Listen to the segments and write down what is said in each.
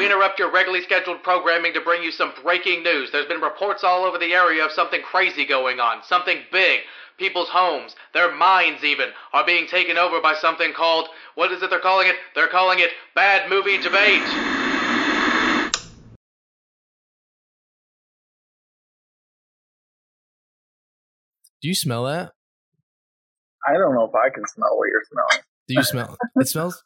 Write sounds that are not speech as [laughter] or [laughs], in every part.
We interrupt your regularly scheduled programming to bring you some breaking news. There's been reports all over the area of something crazy going on, something big. People's homes, their minds even, are being taken over by something called, what is it they're calling it? They're calling it Bad Movie Debate. Do you smell that? I don't know if I can smell what you're smelling. Do you smell? it smells.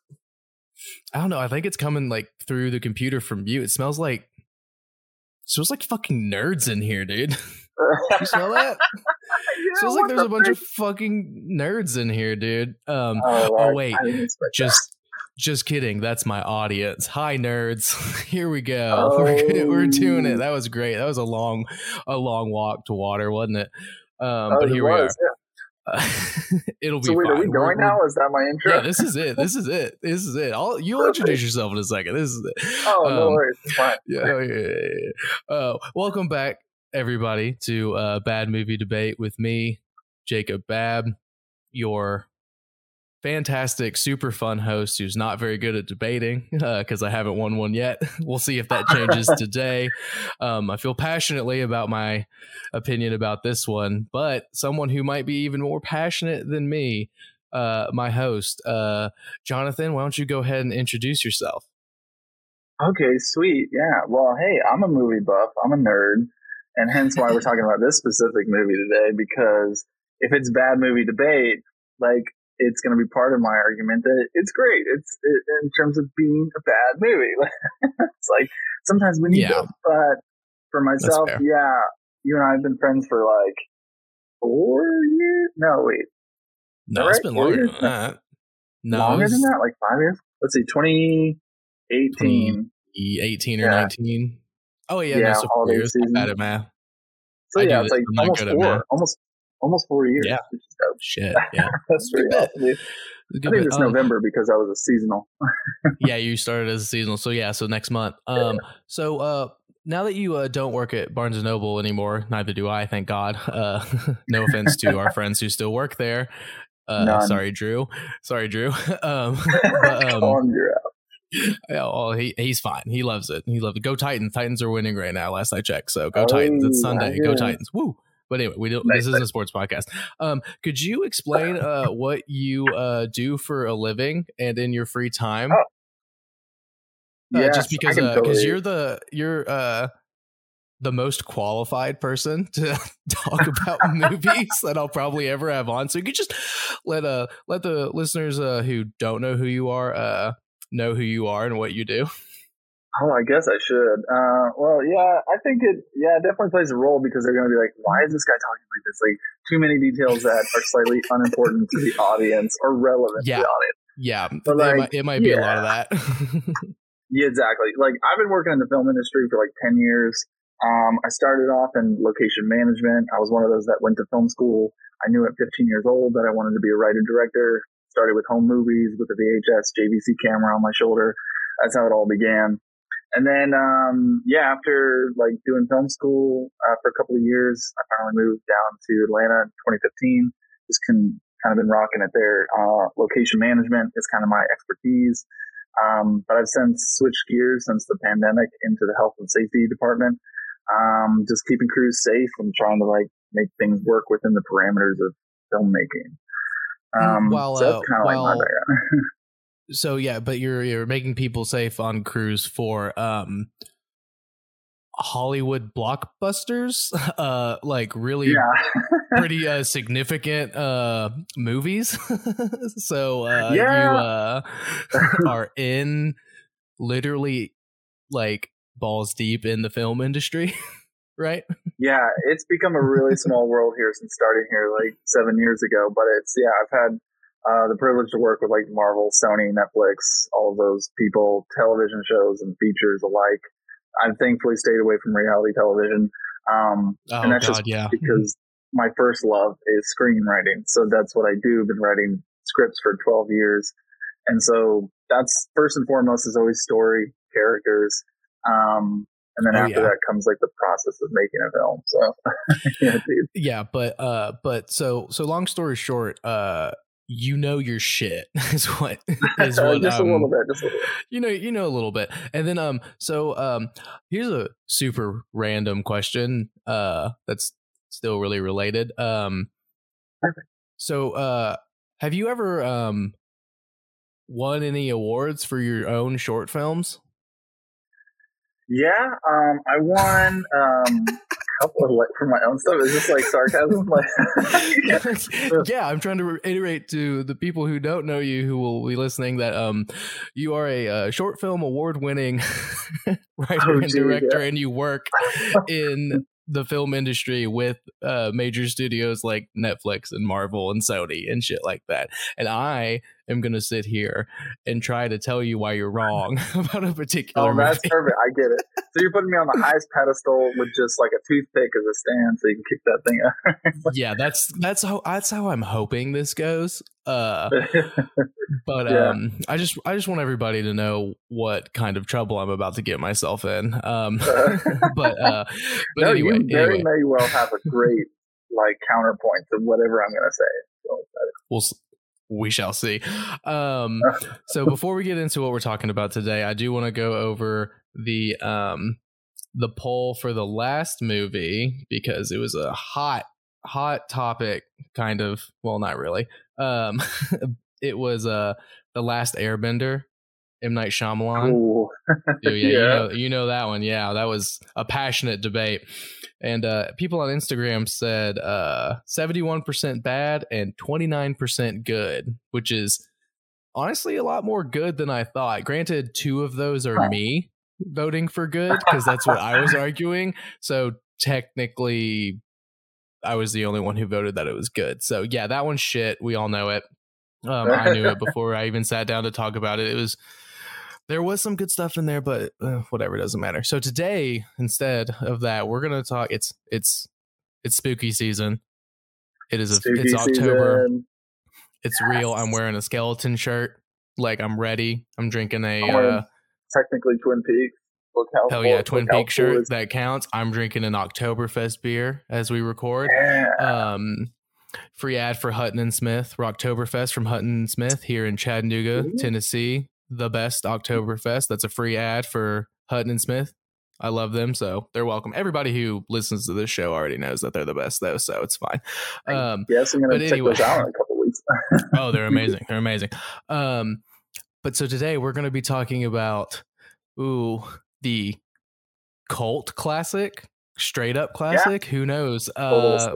I don't know. I think it's coming like through the computer from you. It smells like. It smells like fucking nerds in here, dude. [laughs] you smell that? [laughs] Yeah, smells like there's the a bunch frick? of fucking nerds in here, dude. Um. Oh, Oh wait, I didn't just just kidding. That's my audience. Hi, nerds. [laughs] Here we go. We're, we're doing it. Oh. That was great. That was a long, a long walk to water, wasn't it? Um, that. but Oh, here it we are. was, It'll be So wait, fine. are we We're- going now? Is that my intro? Yeah, this is it. This is it. This is it. I'll, you'll Perfect. introduce yourself in a second. This is it. oh, no Um, worries. It's fine. yeah, yeah, yeah. Uh, welcome back, everybody, to uh, Bad Movie Debate with me, Jacob Babb, your fantastic, super fun host who's not very good at debating [laughs] because I haven't won one yet. [laughs] we'll see if that changes [laughs] today. Um, I feel passionately about my opinion about this one, but someone who might be even more passionate than me. Uh, my host, uh, Jonathan, why don't you go ahead and introduce yourself? Okay, sweet. Yeah. Well, hey, I'm a movie buff. I'm a nerd. And hence why we're talking about this specific movie today, because if it's bad movie debate, like, it's going to be part of my argument that it's great. It's it, in terms of being a bad movie. [laughs] it's like sometimes we need Yeah. But for myself, yeah, you and I have been friends for like four years. No, wait, No, All it's right, been four longer than that. No, longer than that, like five years. Let's see, 2018. 18 or Yeah. 19. Oh, yeah, Yeah, no, so four years. I'm season. bad at math. So I yeah, it's like I'm not almost good at math. four, almost almost four years. Yeah. which is dope. Shit, yeah. [laughs] That's pretty awesome. dude. It's a I think bit. it's Um, November because I was a seasonal. [laughs] yeah, you started as a seasonal. So, yeah, so next month. Um, So, uh, now that you uh, don't work at Barnes and Noble anymore, neither do I, thank God. [laughs] Uh, no offense to our friends who still work there. Uh, sorry, Drew. Sorry, Drew. um, but, um, out. Yeah, well, he he's fine. He loves it. He loves it. Go Titans. Titans are winning right now. Last I checked. So go Oh, Titans. It's Sunday. Go. Titans. Woo. But anyway, we don't. This isn't a sports podcast. Um, could you explain uh [laughs] what you uh do for a living and in your free time? Oh, Uh, just I because uh, because totally- you're the you're uh the most qualified person to [laughs] talk about [laughs] movies that I'll probably ever have on. So you could just let uh let the listeners uh who don't know who you are uh know who you are and what you do. Oh, I guess I should. Uh, well, yeah, I think it. Yeah, it definitely plays a role because they're going to be like, "Why is this guy talking like this?" Like too many details that are slightly unimportant to the audience or relevant Yeah. to the audience. Yeah, But, it, might, it might be a lot of that. [laughs] Yeah, exactly. Like I've been working in the film industry for like ten years. Um, I started off in location management. I was one of those that went to film school. I knew at 15 years old that I wanted to be a writer director. Started with home movies with a VHS JVC camera on my shoulder. That's how it all began. And then, um, yeah, after like doing film school uh, for a couple of years, I finally moved down to Atlanta in 2015. Just can, kind of been rocking it there. Uh, location management is kind of my expertise. Um, but I've since switched gears since the pandemic into the health and safety department. Um, just keeping crews safe and trying to like make things work within the parameters of filmmaking. Um, While, so uh, that's kind of like my background. [laughs] so yeah, but you're you're making people safe on crews for um Hollywood blockbusters, [laughs] uh like really yeah. [laughs] pretty uh significant uh movies. [laughs] so uh Yeah. you uh are in literally like balls deep in the film industry, right? yeah, it's become a really small world here since starting here like seven years ago. But it's yeah, I've had uh, the privilege to work with like Marvel, Sony, Netflix, all of those people, television shows and features alike. I've thankfully stayed away from reality television, um, Oh and that's god, just yeah. because [laughs] my first love is screenwriting. So that's what I do. I've Been writing scripts for 12 years. And so that's first and foremost is always story, characters. Um, and then Oh, after yeah. that comes like the process of making a film. So [laughs] yeah, yeah but uh but so so long story short uh you know your shit [laughs] is what [laughs] is what just um, a little bit. Just a little bit. you know you know a little bit and then um so um here's a super random question uh that's still really related um so uh have you ever um won any awards for your own short films Yeah, um, I won um, a couple of like for my own stuff. Is this like sarcasm? [laughs] Like, [laughs] yeah i'm trying to reiterate to the people who don't know you who will be listening that um you are a uh, short film award winning [laughs] writer Oh, and director yeah. and you work in the film industry with uh major studios like netflix and marvel and sony and shit like that and i am gonna sit here and try to tell you why you're wrong [laughs] about a particular oh, that's movie. perfect. I get it. [laughs] So you're putting me on the highest pedestal with just like a toothpick as a stand, so you can kick that thing up. [laughs] yeah that's that's how that's how i'm hoping this goes uh but Yeah. um i just i just want everybody to know what kind of trouble i'm about to get myself in um but uh but no, anyway, you very anyway may well have a great like counterpoint to whatever I'm going to say. So, we'll we shall see. Um [laughs] so before we get into what we're talking about today i do want to go over the um the poll for the last movie because it was a hot hot topic kind of well not really. Um [laughs] it was uh the last airbender M Night Shyamalan. Oh, [laughs] yeah, You, know, you know that one. Yeah, that was a passionate debate. And uh, people on Instagram said uh, 71% bad and 29% good, which is honestly a lot more good than I thought. Granted, two of those are me voting for good because that's what I was [laughs] arguing. So technically, I was the only one who voted that it was good. So yeah, that one's shit. We all know it. Um, I knew it [laughs] before I even sat down to talk about it. It was there was some good stuff in there, but uh, whatever doesn't matter. So today, instead of that, we're gonna talk. It's it's it's spooky season. It is a, Spooky it's October. season. It's real. I'm wearing a skeleton shirt. Like I'm ready. I'm drinking a I'm uh, Technically, Twin Peaks. Look how hell yeah Twin Peaks Peak shirt it's- that counts. I'm drinking an Oktoberfest beer as we record. Yeah. Um, free ad for Hutton and Smith, Rocktoberfest from Hutton and Smith here in Chattanooga, Ooh. Tennessee. The best Oktoberfest. That's a free ad for Hutton and Smith. I love them, so they're welcome. Everybody who listens to this show already knows that they're the best, though, so it's fine. Um, yes, I'm going to check anyway. those out in a couple weeks. [laughs] oh, they're amazing. [laughs] They're amazing. Um, but so today we're going to be talking about ooh the cult classic, straight up classic. Who knows? Uh,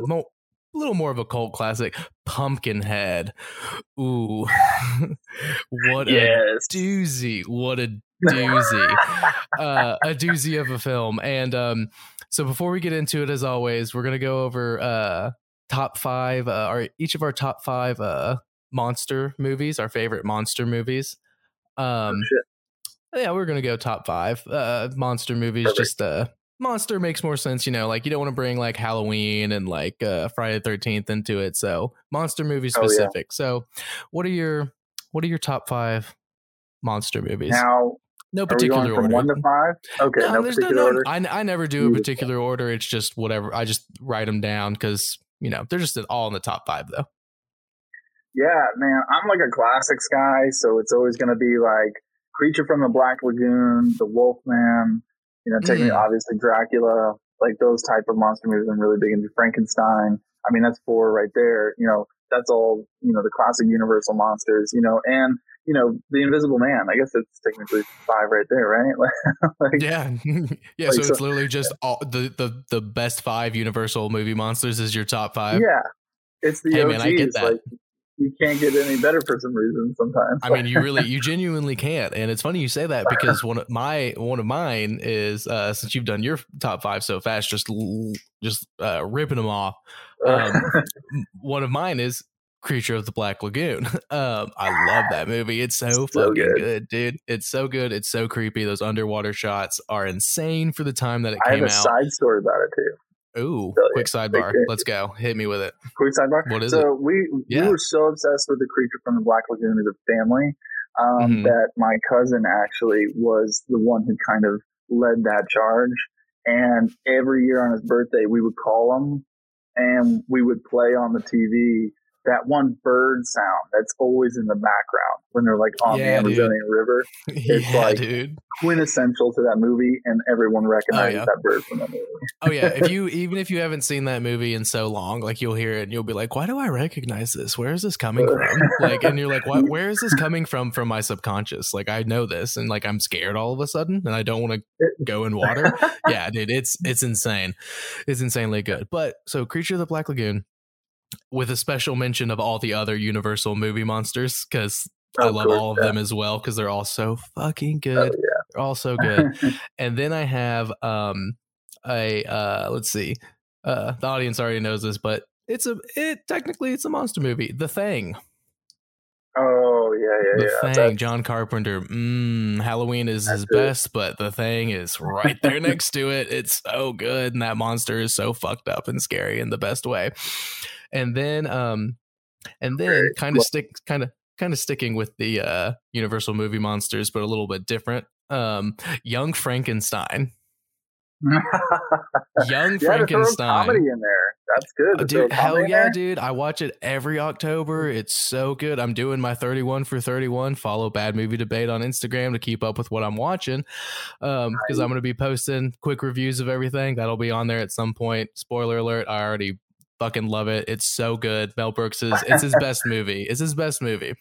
a little more of a cult classic, Pumpkinhead. Ooh, [laughs] what a doozy! What a [laughs] doozy! uh, a doozy of a film. And um, so before we get into it, as always, we're gonna go over uh, top five, uh, our each of our top five uh, monster movies, our favorite monster movies. Um, shit. yeah, we're gonna go top five uh, monster movies. Perfect. Just uh, monster makes more sense, you know. Like you don't want to bring like Halloween and like uh, Friday the Thirteenth into it. So monster movie Oh, yeah. specific. So, what are your what are your top five monster movies? Now, no particular order. one to five? Okay, no, no, there's particular no, no order. I, I never do a particular order. It's just whatever. I just write them down because you know they're just all in the top five though. Yeah, man, I'm like a classics guy, so it's always going to be like Creature from the Black Lagoon, The Wolfman, you know, technically, Mm. obviously Dracula, like those type of monster movies. I'm really big into Frankenstein. I mean, that's four right there. You know, that's all, you know, the classic Universal monsters, you know, and, you know, The Invisible Man. I guess it's technically five right there, right? [laughs] like, Yeah, [laughs] yeah. Like, so so- it's literally just all the the the best five Universal movie monsters is your top five. yeah, it's the Hey, OGs. man, I get that. Like, you can't get any better for some reason sometimes. I mean, you really, [laughs] you genuinely can't, and it's funny you say that because one of my one of mine is uh, since you've done your top five so fast, just just uh, ripping them off. um, [laughs] One of mine is Creature of the Black Lagoon. [laughs] Um, I love that movie. It's so, So fucking good. good. dude. It's so good. It's so creepy. Those underwater shots are insane for the time that it came out. I have a out. side story about it too. Ooh, you. quick sidebar. Like, Let's go. Hit me with it. Quick sidebar. What is so we Yeah. we were so obsessed with the creature from the Black Lagoon as a family um, Mhm. that my cousin actually was the one who kind of led that charge. And every year on his birthday, we would call him and we would play on the TV that one bird sound that's always in the background when they're like on Yeah, the dude. Amazonian River. [laughs] It's yeah, like- dude. Quintessential to that movie, and everyone recognizes yeah. that bird from that movie. Oh yeah, if you [laughs] even if you haven't seen that movie in so long, like you'll hear it and you'll be like, "Why do I recognize this? Where is this coming [laughs] from?" Like, and you're like, "What? Where is this coming from? From my subconscious? Like, I know this, and like I'm scared all of a sudden, and I don't want to go in water." yeah, dude, it's it's insane. It's insanely good. But so, Creature of the Black Lagoon, with a special mention of all the other Universal movie monsters, because I love course, all of yeah. them as well, because they're all so fucking Oh, good. yeah. They're all so good [laughs] and then I have um a uh let's see uh the audience already knows this but it's a it technically it's a monster movie The Thing oh yeah, The yeah, yeah. Thing John Carpenter mm, Halloween is his That's it. best but The Thing is right there [laughs] next to it it's so good and that monster is so fucked up and scary in the best way and then um and then kind of stick kind of kind of sticking with the uh Universal movie monsters but a little bit different um Young Frankenstein Young [laughs] yeah, Frankenstein. comedy in there. That's good. Uh, to Dude, hell yeah, dude. I watch it every October. It's so good. I'm doing my 31 for 31. Follow Bad Movie Debate on Instagram to keep up with what I'm watching. Um, because I'm going to be posting quick reviews of everything. That'll be on there at some point. Spoiler alert, I already fucking love it. It's so good. Mel Brooks is it's his best movie. It's his best movie.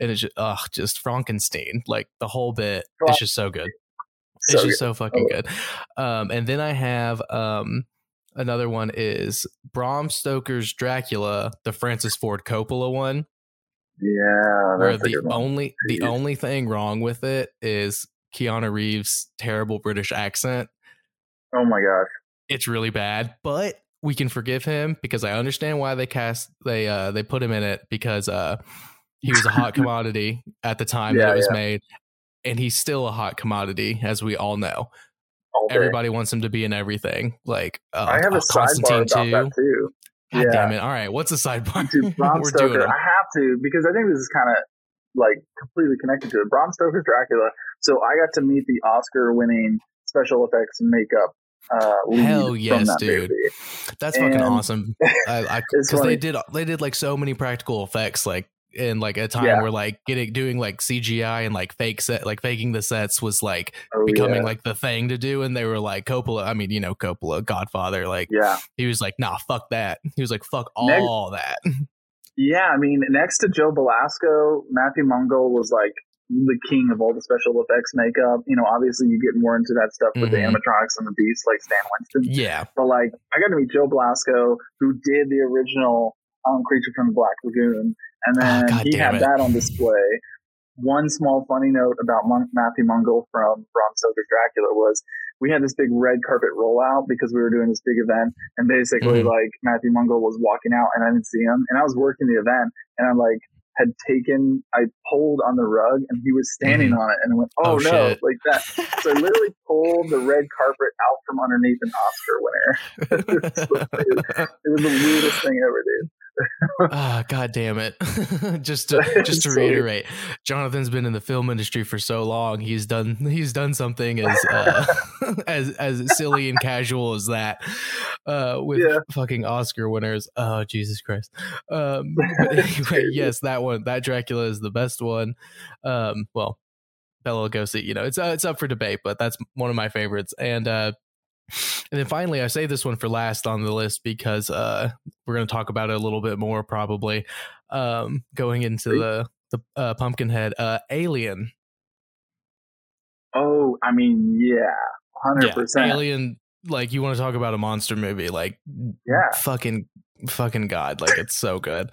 And it's just, ugh, just Frankenstein. Like the whole bit. It's just so good it's So just so fucking Oh. good. Um, and then I have um, another one is Bram Stoker's Dracula, the Francis Ford Coppola one, yeah, where the good only the Jeez. only thing wrong with it is Keanu Reeves' terrible British accent. Oh my gosh. It's really bad, but we can forgive him because I understand why they cast they uh they put him in it because uh he was a hot [laughs] commodity at the time that it was yeah. made. And he's still a hot commodity, as we all know. All everybody wants him to be in everything. Like uh, I have a uh, sidebar about that too. God Yeah. damn it! All right, what's a sidebar? to Bram [laughs] Stoker. I have to because I think this is kind of like completely connected to it. Bram Stoker's Dracula. So I got to meet the Oscar-winning special effects makeup uh, Hell yes, that dude. movie. That's fucking And- awesome. [laughs] I, I because they did they did like so many practical effects, like in like a time Yeah. where like getting doing like CGI and like fake set, like faking the sets was like Oh, becoming yeah. like the thing to do, and they were like Coppola. I mean, you know, Coppola, Godfather. Like yeah, he was like, nah, fuck that. He was like, fuck all that. [laughs] yeah. I mean, next to Joe Blasco, Matthew Mungle was like the king of all the special effects makeup. You know, obviously you get more into that stuff with the Mhm. animatronics and the beasts like Stan Winston. yeah, But like, I got to meet Joe Blasco, who did the original um, Creature from the Black Lagoon, and Oh, then God he had it. that on display. One small funny note about Mon- Matthew Mungle from Bram Stoker's Dracula was we had this big red carpet rollout because we were doing this big event, and basically Mhm. like Matthew Mungle was walking out, and I didn't see him, and I was working the event, and I'm like had taken, I pulled on the rug, and he was standing mm-hmm. on it, and I went, oh, Oh, no, shit. like that. So I literally [laughs] pulled the red carpet out from underneath an Oscar winner. [laughs] It was the weirdest thing ever, dude. Ah, god damn it. [laughs] just to [laughs] just to reiterate, Jonathan's been in the film industry for so long. He's done he's done something as uh, [laughs] as as silly and casual as that. Uh with Yeah. fucking Oscar winners. Oh, Jesus Christ. Um but anyway, yes, that one, that Dracula is the best one. Um well, Bela Lugosi, you know, it's uh, it's up for debate, but that's one of my favorites. And uh and then finally, I say this one for last on the list because uh, we're going to talk about it a little bit more probably um, going into the the uh, Pumpkinhead uh, Alien. Oh, I mean, yeah, hundred Yeah, percent. Alien. Like you want to talk about a monster movie? Like Yeah, fucking fucking god! Like it's so good.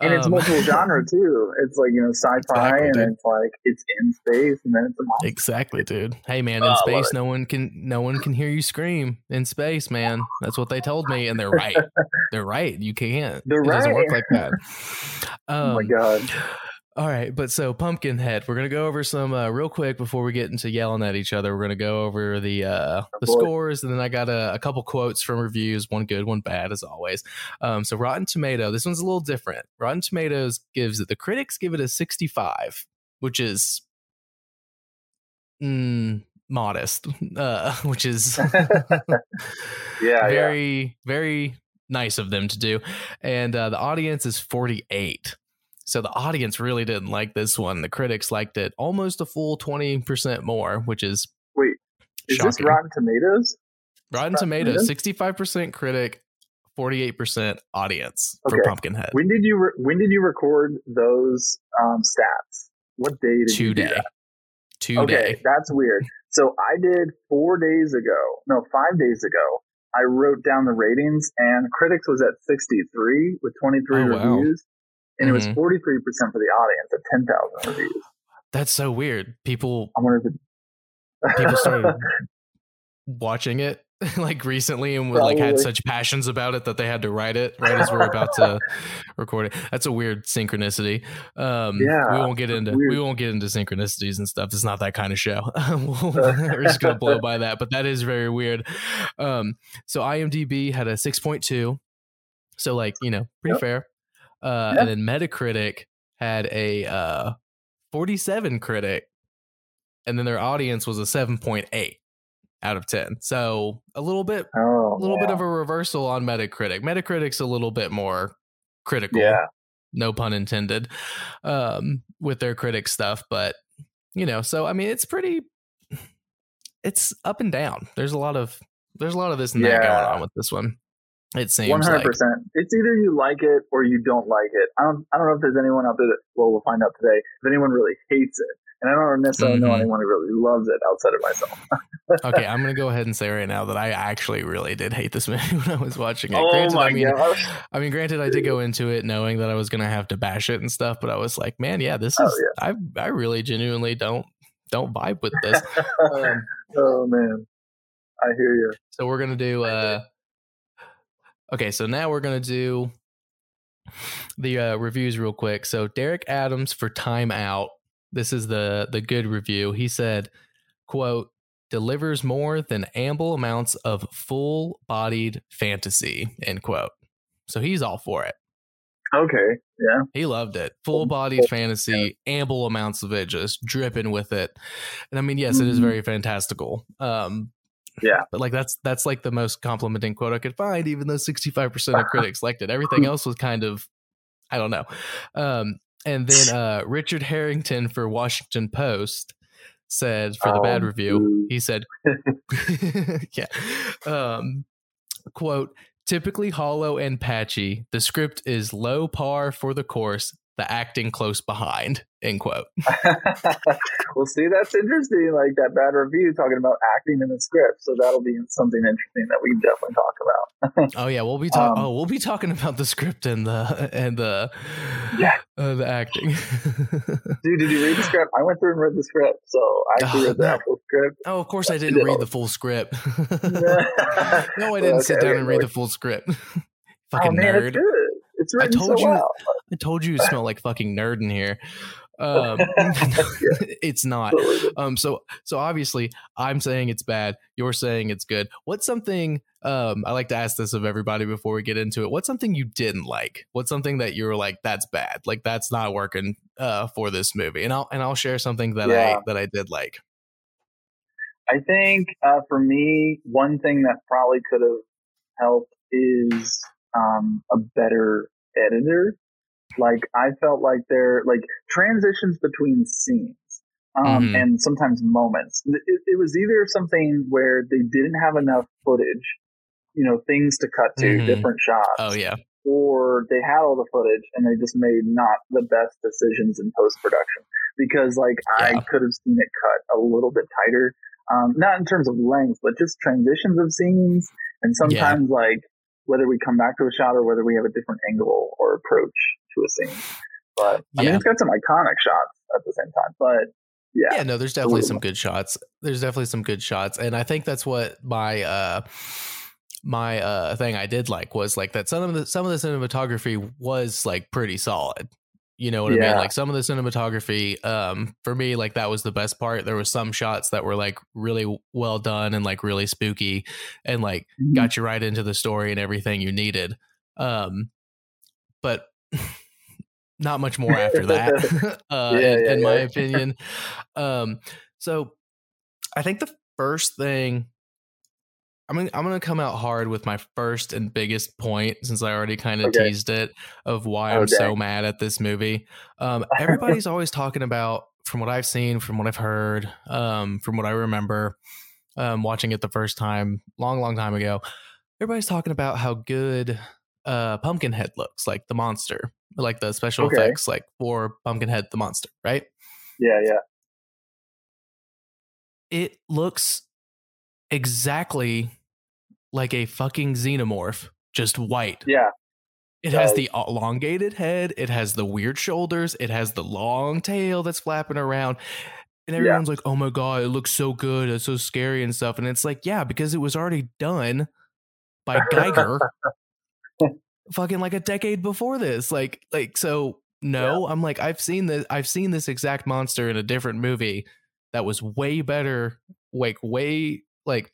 and it's Um, multiple genre [laughs] too. It's like you know sci-fi, Exactly, and dude. it's like it's in space, and then it's a monster. Exactly, dude. Hey, man, Oh, in love space, no one can no one can hear you scream in space, man. That's what they told me, and they're right. [laughs] they're right. You can't. They're it doesn't work right. like that. [laughs] oh my Um, god! All right, but so Pumpkinhead, we're gonna go over some uh, real quick before we get into yelling at each other. We're gonna go over the uh, the boy. scores, and then I got a, a couple quotes from reviews, one good, one bad, as always. Um, so Rotten Tomato, this one's a little different. Rotten Tomatoes gives it the critics give it a sixty five, which is mm, modest, [laughs] uh, [laughs] which is [laughs] Yeah, yeah. very very nice of them to do. And uh, the audience is 48. So the audience really didn't like this one. The critics liked it almost a full 20% more, which is Wait, is this. Rotten Tomatoes? Rotten Rotten Tomatoes, Tomatoes? 65% critic, 48% audience for Pumpkinhead. When did you re- when did you record those um, stats? What day did you do Today. that? Today. Okay, that's weird. So I did four days ago, no, five days ago. I wrote down the ratings, and critics was at 63 with 23 Oh, wow. And it was Mhm. 43 percent for the audience at 10,000 reviews. That's so weird. People I wonder if it, [laughs] people started [laughs] watching it [laughs] like recently and like had such passions about it that they had to write it right as we're about to record it. That's a weird synchronicity. Um Yeah, we won't get into weird. we won't get into synchronicities and stuff. It's not that kind of show. we're just gonna blow by that, but that is very weird. Um so IMDB had a 6.2. So like, you know, pretty Yep. fair. Uh Yeah. and then Metacritic had a uh 47 critic and then their audience was a 7.8 out of 10 so a little bit oh, a little bit of a reversal on metacritic metacritic's a little bit more critical yeah. no pun intended um with their critic stuff but you know so i mean it's pretty it's up and down there's a lot of there's a lot of this and that going Yeah. on with this one it seems one hundred percent. It's either you like it or you don't like it. I don't. I don't know if there's anyone out there that. Well, we'll find out today. If anyone really hates it, and I don't necessarily know Mhm. anyone who really loves it outside of myself. [laughs] okay i'm gonna go ahead and say right now that i actually really did hate this [laughs] movie when i was watching it oh Granted, my i mean gosh! I mean, granted, I did go into it knowing that I was gonna have to bash it and stuff, but I was like, man, yeah, this Oh, is I I really genuinely don't don't vibe with this. [laughs] Um, oh man, I hear you. so we're gonna do uh okay, so now we're gonna do the uh reviews real quick. So Derek Adams for Time Out. This is the the good review. He said, quote, delivers more than ample amounts of full bodied fantasy, end quote. So he's all for it. Okay, yeah, He loved it. Full bodied fantasy, ample amounts of it, just dripping with it. And I mean, yes, it is Mhm. very fantastical. Um, Yeah. but like that's that's like the most complimenting quote I could find. Even though sixty five percent of critics liked it, everything [laughs] else was kind of, I don't know. Um, and then uh, Richard Harrington for Washington Post said for the bad Oh, review, boo. he said, [laughs] [laughs] yeah, um, quote, typically hollow and patchy. The script is low par for the course, the acting close behind, end quote. [laughs] well, see, that's interesting. Like that bad review talking about acting in the script, so that'll be something interesting that we can definitely talk about. [laughs] Oh yeah, we'll be talking. Um, oh, we'll be talking about the script and the and the Yeah. uh, the acting. [laughs] Dude, did you read the script? I went through and read the script, so I actually Oh, read the no. actual script. oh, of course I didn't did read the full script. no, I didn't sit Okay, down okay, and read the full script. Oh fucking man, nerd. It's. It's I told so you- well. I told you it smelled like fucking nerd in here. Um, [laughs] [laughs] it's not. Um, so so obviously I'm saying it's bad. You're saying it's good. What's something um I like to ask this of everybody before we get into it. What's something you didn't like? What's something that you were like, that's bad. Like that's not working uh for this movie. And I'll and I'll share something that Yeah. I that I did like. I think uh, for me, one thing that probably could have helped is um, a better editor. Like I felt like there, like transitions between scenes, um, Mhm. and sometimes moments. It, it was either something where they didn't have enough footage, you know, things to cut to, Mhm. different shots, Oh yeah. or they had all the footage and they just made not the best decisions in post production because like I could have seen it cut a little bit tighter. Um, not in terms of length, but just transitions of scenes and sometimes like whether we come back to a shot or whether we have a different angle or approach to a scene. But I mean, it's got some iconic shots at the same time. But yeah, yeah no there's definitely some good shots there's definitely some good shots and i think that's what my uh my uh thing i did like was like that some of the some of the cinematography was like pretty solid you know what i mean? Like some of the cinematography um for me like that was the best part. There was some shots that were like really well done and like really spooky and like Mhm. got you right into the story and everything you needed. Um but [laughs] not much more after that [laughs] [laughs] uh Yeah, yeah, in my yeah. I'm gonna, I'm gonna come out hard with my first and biggest point since I already kind of okay. teased it of why I'm so mad at this movie. Um, [laughs] everybody's always talking about, from what I've seen, from what I've heard, um, from what I remember, um, watching it the first time, long, long time ago. Everybody's talking about how good uh, Pumpkinhead looks, like the monster, like the special okay. effects, like for Pumpkinhead the monster, right? Yeah, yeah. It looks exactly like a fucking xenomorph, just white. Yeah. It has the elongated head. It has the weird shoulders. It has the long tail that's flapping around. And everyone's yeah. like, oh my God, it looks so good. It's so scary and stuff. And it's like, yeah, because it was already done by Giger [laughs] fucking like a decade before this. Like, like, so no, yeah. I'm like, I've seen this, I've seen this exact monster in a different movie that was way better, like way like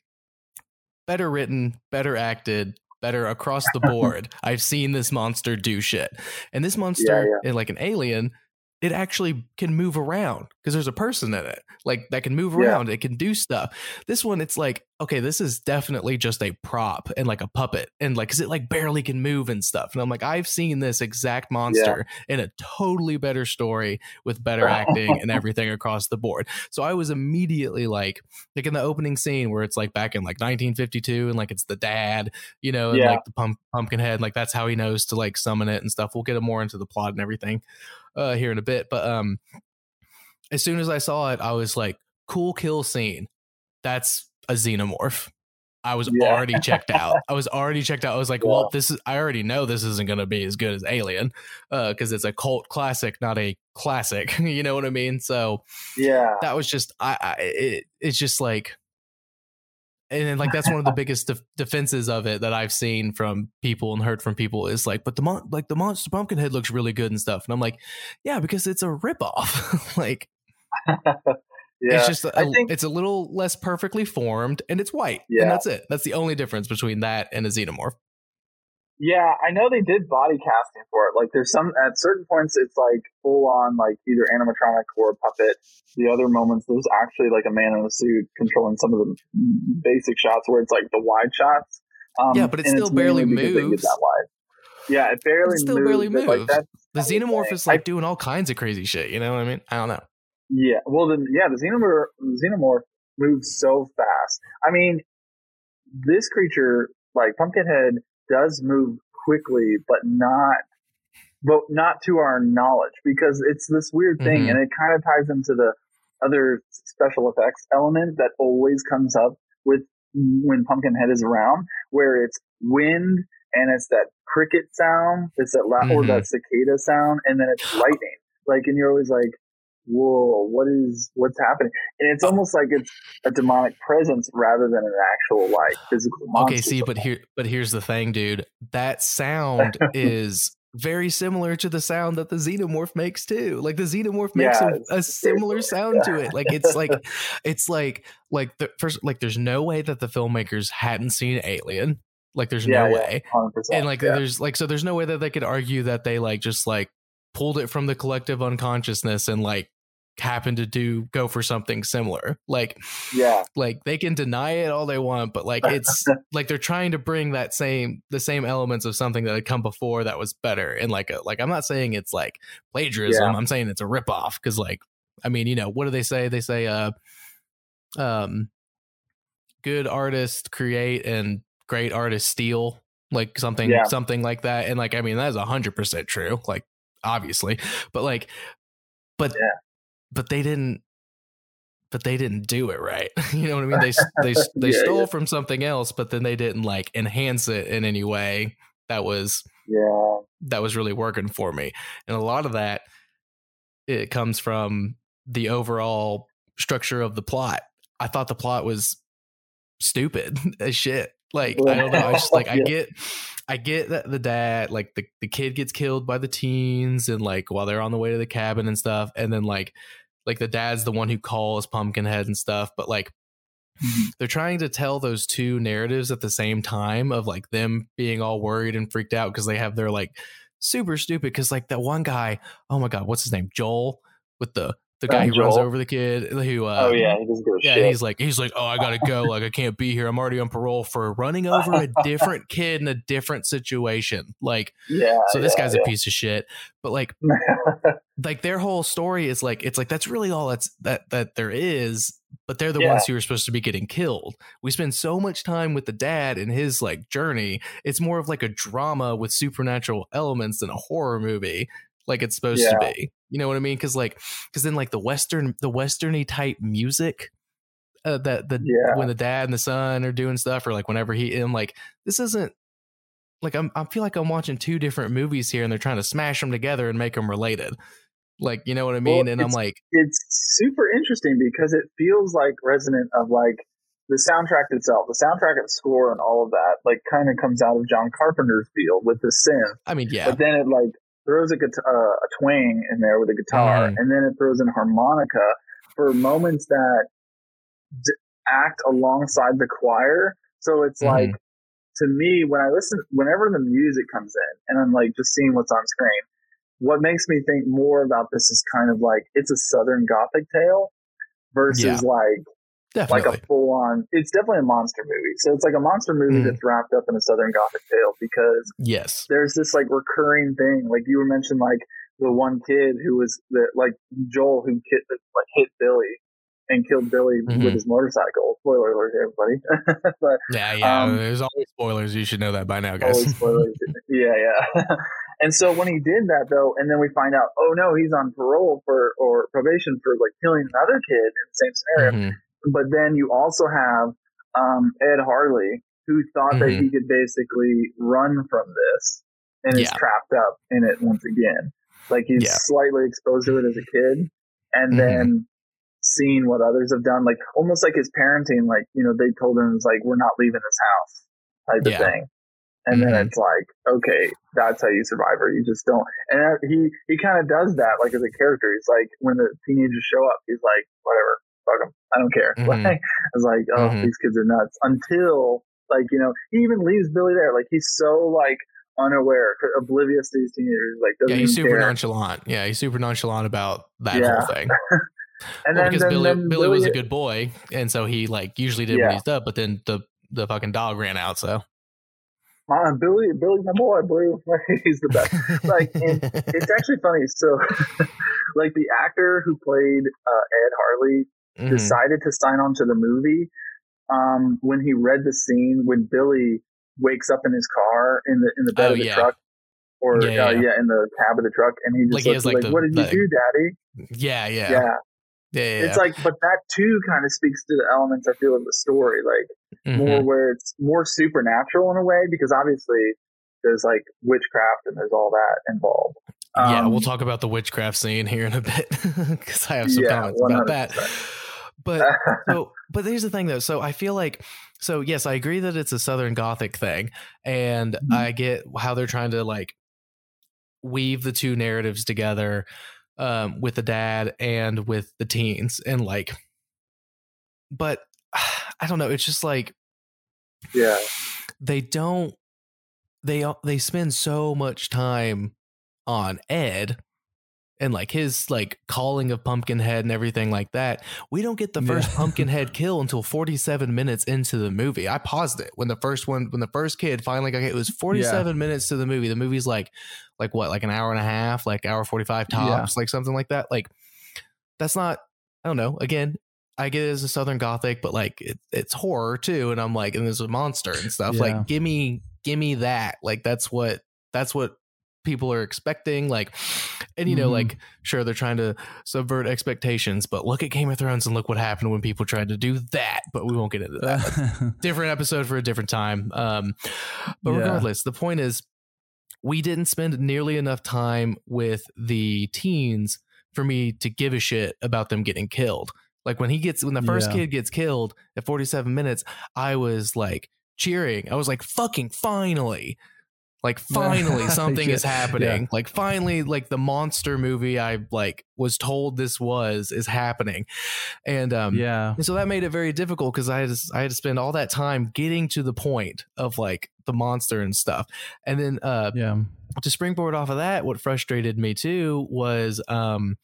better written, better acted, better across the board. [laughs] I've seen this monster do shit. And this monster, yeah, yeah. like an alien, it actually can move around because there's a person in it like that can move around yeah. it can do stuff this one it's like okay this is definitely just a prop and like a puppet and like because it like barely can move and stuff and i'm like i've seen this exact monster yeah. in a totally better story with better [laughs] acting and everything across the board so i was immediately like like in the opening scene where it's like back in like 1952 and like it's the dad you know and yeah. like the pump pumpkin head like that's how he knows to like summon it and stuff we'll get more into the plot and everything uh, here in a bit. But um, as soon as I saw it, I was like, cool kill scene. That's a xenomorph. I was yeah. already checked out. [laughs] I was already checked out. I was like, yeah. well, this is I already know this isn't going to be as good as Alien uh, because uh, it's a cult classic, not a classic. [laughs] you know what I mean? So yeah, that was just I, I it, it's just like and like that's one of the biggest de- defenses of it that I've seen from people and heard from people is like, but the mon- like the monster pumpkinhead looks really good and stuff, and I'm like, yeah, because it's a ripoff. [laughs] like, [laughs] yeah, it's just a, think, it's a little less perfectly formed and it's white, yeah, and that's it. That's the only difference between that and a xenomorph. Yeah, I know they did body casting for it. Like, there's some at certain points it's like full on like either animatronic or puppet. The other moments there's actually like a man in a suit controlling some of the basic shots where it's like the wide shots. Um, yeah, but it still barely moves. That wide. Yeah, it barely it still moves, barely moves. Like, the xenomorph is like I, doing all kinds of crazy shit. You know what I mean? I don't know. Yeah, well, then yeah, the xenomorph, the xenomorph moves so fast. I mean, this creature like Pumpkinhead does move quickly, but not but not to our knowledge because it's this weird thing mm-hmm. and it kind of ties into the other special effects element that always comes up with when Pumpkinhead is around, where it's wind and it's that cricket sound, it's that la- mm-hmm. or that cicada sound, and then it's [gasps] lightning. Like, and you're always like, whoa, what is what's happening? And it's almost like it's a demonic presence rather than an actual like physical monster. Okay, see, but here but here's the thing, dude. That sound [laughs] is very similar to the sound that the xenomorph makes too. Like the xenomorph makes yeah, a, a, similar sound yeah. to it. Like it's like [laughs] it's like like the first like there's no way that the filmmakers hadn't seen Alien. Like there's yeah, no way. And like there's like so there's no way that they could argue that they like just like pulled it from the collective unconsciousness and like happen to do go for something similar. Like yeah. like they can deny it all they want but like it's [laughs] like they're trying to bring that same the same elements of something that had come before that was better. And like a, like i'm not saying it's like plagiarism. Yeah. i'm saying it's a ripoff because like i mean you know what do they say? They say uh um good artists create and great artists steal like something yeah. something like that. And like i mean that is 100% true like obviously. But like but yeah but they didn't but they didn't do it right. [laughs] you know what I mean? They [laughs] they they yeah, stole yeah. from something else, but then they didn't like enhance it in any way that was yeah that was really working for me. And a lot of that it comes from the overall structure of the plot. I thought the plot was stupid [laughs] as shit. Like I don't know. I just like I get I get that the dad like the, the kid gets killed by the teens and like while they're on the way to the cabin and stuff, and then like like the dad's the one who calls Pumpkinhead and stuff, but like [laughs] they're trying to tell those two narratives at the same time of like them being all worried and freaked out because they have their like super stupid because like that one guy, oh my god, what's his name? Joel with the the guy who runs Joel? over the kid who uh, oh yeah, he doesn't give a yeah shit. he's like he's like oh i gotta go like i can't be here i'm already on parole for running over a different kid in a different situation like [laughs] yeah. so this yeah, guy's a piece of shit but like [laughs] like their whole story is like it's like that's really all that's that that there is but they're the Yeah. ones who are supposed to be getting killed we spend so much time with the dad and his like journey it's more of like a drama with supernatural elements than a horror movie like it's supposed to be you know what i mean because like because then like the western the westerny type music uh, that the Yeah. when the dad and the son are doing stuff or like whenever he and like this isn't like I'm, I feel like I'm watching two different movies here, and they're trying to smash them together and make them related. Like, you know what I mean? Well, and I'm like, it's super interesting because it feels like resonant of like the soundtrack itself, the soundtrack and score and all of that, like kind of comes out of John Carpenter's field with the synth, I mean, yeah, but then it like throws a guitar, uh, a twang in there with a guitar, Mhm. and then it throws in harmonica for moments that d- act alongside the choir. So it's Mhm. like to me when I listen, whenever the music comes in, and I'm like just seeing what's on screen, what makes me think more about this is kind of like it's a Southern Gothic tale versus Yeah. like definitely. like a full on. It's definitely a monster movie. So it's like a monster movie Mhm. that's wrapped up in a Southern Gothic tale because yes. there's this like recurring thing. Like you were mentioned, like the one kid who was the like Joel who hit like hit Billy and killed Billy Mhm. with his motorcycle. Spoiler alert, everybody. [laughs] but Yeah, yeah. Um, There's always spoilers. You should know that by now, guys. always spoilers. [laughs] yeah, yeah. [laughs] and so when he did that though, and then we find out, oh no, he's on parole for or probation for like killing another kid in the same scenario. Mhm. But then you also have um, Ed Harley, who thought that Mhm. he could basically run from this and is trapped up in it once again. Like he's Yeah. slightly exposed to it as a kid, and Mhm. then seeing what others have done, like almost like his parenting. Like you know, they told him it's like we're not leaving this house type Yeah. of thing. And then Mhm. it's like, okay, that's how you survive, or you just don't. And he he kind of does that, like as a character. He's like, when the teenagers show up, he's like, whatever, fuck them, I don't care. [laughs] Mhm. Like, I was like, oh, Mhm. these kids are nuts. Until like you know, he even leaves Billy there. Like he's so like unaware, oblivious to these teenagers. Like doesn't Yeah, he's super care. nonchalant. Yeah, he's super nonchalant about that Yeah. whole thing. [laughs] And Well, then, because then, Billy, then Billy was a good boy, and so he like usually did Yeah. what he's done. But then the the fucking dog ran out. So Mom, Billy, Billy's my boy. Blue, [laughs] he's the best. Like, it's actually funny. So, like the actor who played uh, Ed Harley Mhm. decided to sign on to the movie um, when he read the scene when Billy wakes up in his car in the in the bed Oh, of the yeah. truck, or Yeah, uh, yeah. yeah, in the cab of the truck, and he just Like, looks has, like, like, the- "What did you do, Daddy?" yeah, yeah, Yeah. yeah, yeah, it's like, but that too kind of speaks to the elements I feel of the story, like Mhm. more where it's more supernatural in a way, because obviously there's like witchcraft and there's all that involved. yeah. Um, We'll talk about the witchcraft scene here in a bit [laughs] because I have some Yeah, comments about that. 100%. But [laughs] so but here's the thing though so i feel like so yes i agree that it's a southern gothic thing and Mhm. i get how they're trying to like weave the two narratives together um with the dad and with the teens and like but [sighs] i don't know it's just like yeah, they don't they they spend so much time on ed and like his like calling of pumpkinhead and everything like that we don't get the first Yeah. [laughs] pumpkinhead kill until 47 minutes into the movie. I paused it when the first one when the first kid finally got hit. It was 47 minutes to the movie. The movie's like like what like an hour and a half like hour 45 Yeah. tops like something like that. Like that's not i don't know. Again i get it as a southern gothic but like it, it's horror too and i'm like and there's a monster and stuff. Yeah. like give me give me that. Like that's what that's what people are expecting like and you know Mhm. like sure they're trying to subvert expectations but look at game of thrones and look what happened when people tried to do that but we won't get into that [laughs] different episode for a different time um but Yeah. regardless the point is we didn't spend nearly enough time with the teens for me to give a shit about them getting killed like when he gets when the first Yeah. kid gets killed at 47 minutes i was like cheering i was like fucking finally Like [laughs] finally something Yeah, is happening. Like finally like the monster movie I like was told this was is happening. And um yeah. and so that made it very difficult because I had to, I had to spend all that time getting to the point of like the monster and stuff. And then uh Yeah. to springboard off of that, what frustrated me too was um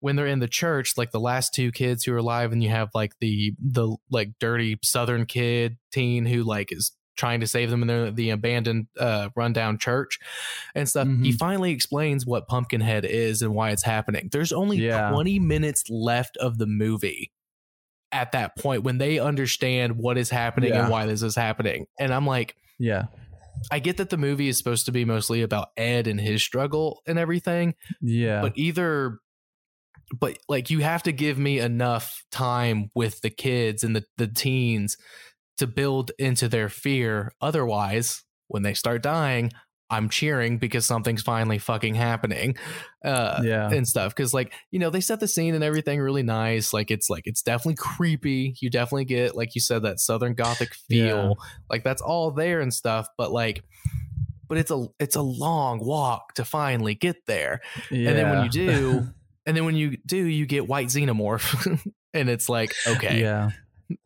when they're in the church, like the last two kids who are alive, and you have like the the like dirty southern kid teen who like is trying to save them in the, the abandoned uh rundown church and stuff. He Mhm. finally explains what Pumpkinhead is and why it's happening. There's only Yeah. 20 minutes left of the movie at that point when they understand what is happening Yeah. and why this is happening. And I'm like, Yeah. I get that the movie is supposed to be mostly about Ed and his struggle and everything, Yeah. but either but like you have to give me enough time with the kids and the, the teens to build into their fear. Otherwise, when they start dying, I'm cheering because something's finally fucking happening. Uh yeah. and stuff because like you know they set the scene and everything really nice like it's like it's definitely creepy you definitely get like you said that southern gothic feel Yeah. like that's all there and stuff but like but it's a it's a long walk to finally get there Yeah. and then when you do [laughs] and then when you do you get white xenomorph [laughs] and it's like okay yeah.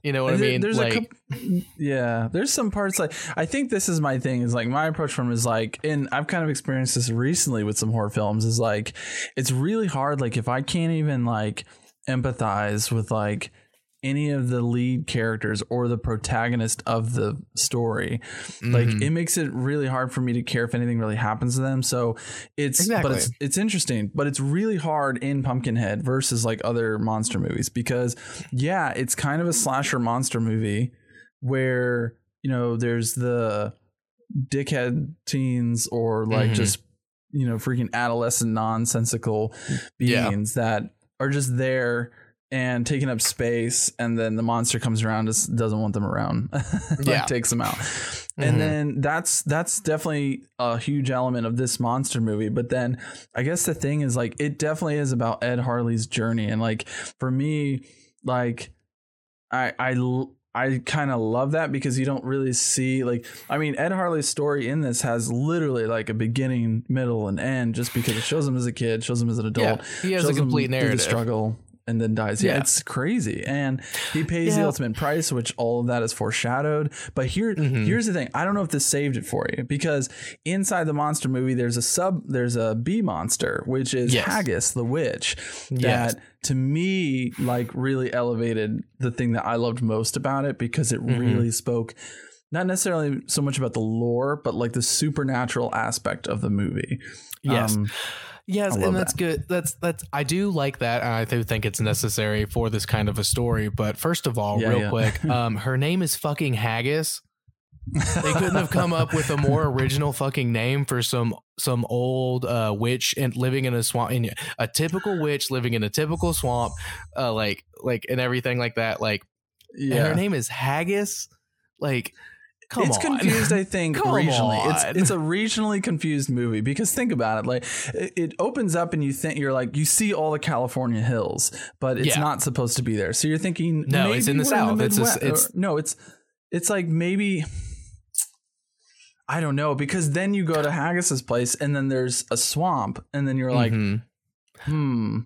You know what And i mean There's like a couple, yeah. There's some parts like I think this is my thing. Is like my approach from is like, and I've kind of experienced this recently with some horror films. Is like, it's really hard. Like if I can't even like empathize with like any of the lead characters or the protagonist of the story like mhm. it makes it really hard for me to care if anything really happens to them so it's Exactly. but it's it's interesting but it's really hard in pumpkinhead versus like other monster movies because yeah it's kind of a slasher monster movie where you know there's the dickhead teens or like Mhm. just you know freaking adolescent nonsensical Yeah. beings that are just there and taking up space and then the monster comes around just doesn't want them around. [laughs] Like Yeah. takes them out. Mhm. and then that's that's definitely a huge element of this monster movie. But then i guess the thing is like it definitely is about ed harley's journey. And like for me like i i I kind of love that because you don't really see like I mean Ed Harley's story in this has literally like a beginning, middle, and end just because it shows him as a kid, shows him as an adult, yeah he has a complete through the narrative. struggle and then dies. Yeah, Yeah. it's crazy. And he pays the ultimate price, which all of that is foreshadowed. But here Mhm. here's the thing. I don't know if this saved it for you because inside the monster movie there's a sub there's a B monster, which is Yes. Haggis the witch. Yes. That to me like really elevated the thing that I loved most about it because it Mhm. really spoke not necessarily so much about the lore, but like the supernatural aspect of the movie. yes Um, Yes, and that's that. good. That's that's I do like that, and I do think it's necessary for this kind of a story. But first of all, Yeah, real yeah. quick, [laughs] um, her name is fucking Haggis. They couldn't have come up with a more original fucking name for some some old uh, witch and living in a swamp, in a typical witch living in a typical swamp, uh, like like and everything like that. Like, and her name is Haggis. Like, come it's on, confused, I think, [laughs] Come regionally. on. It's it's a regionally confused movie because think about it. Like it, it opens up and you think you're like you see all the California hills, but it's Yeah. not supposed to be there. So you're thinking No, it's in the South. It's a- it's- or- no, it's it's like maybe I don't know because then you go to Haggis's place and then there's a swamp and then you're like, Mhm. hmm.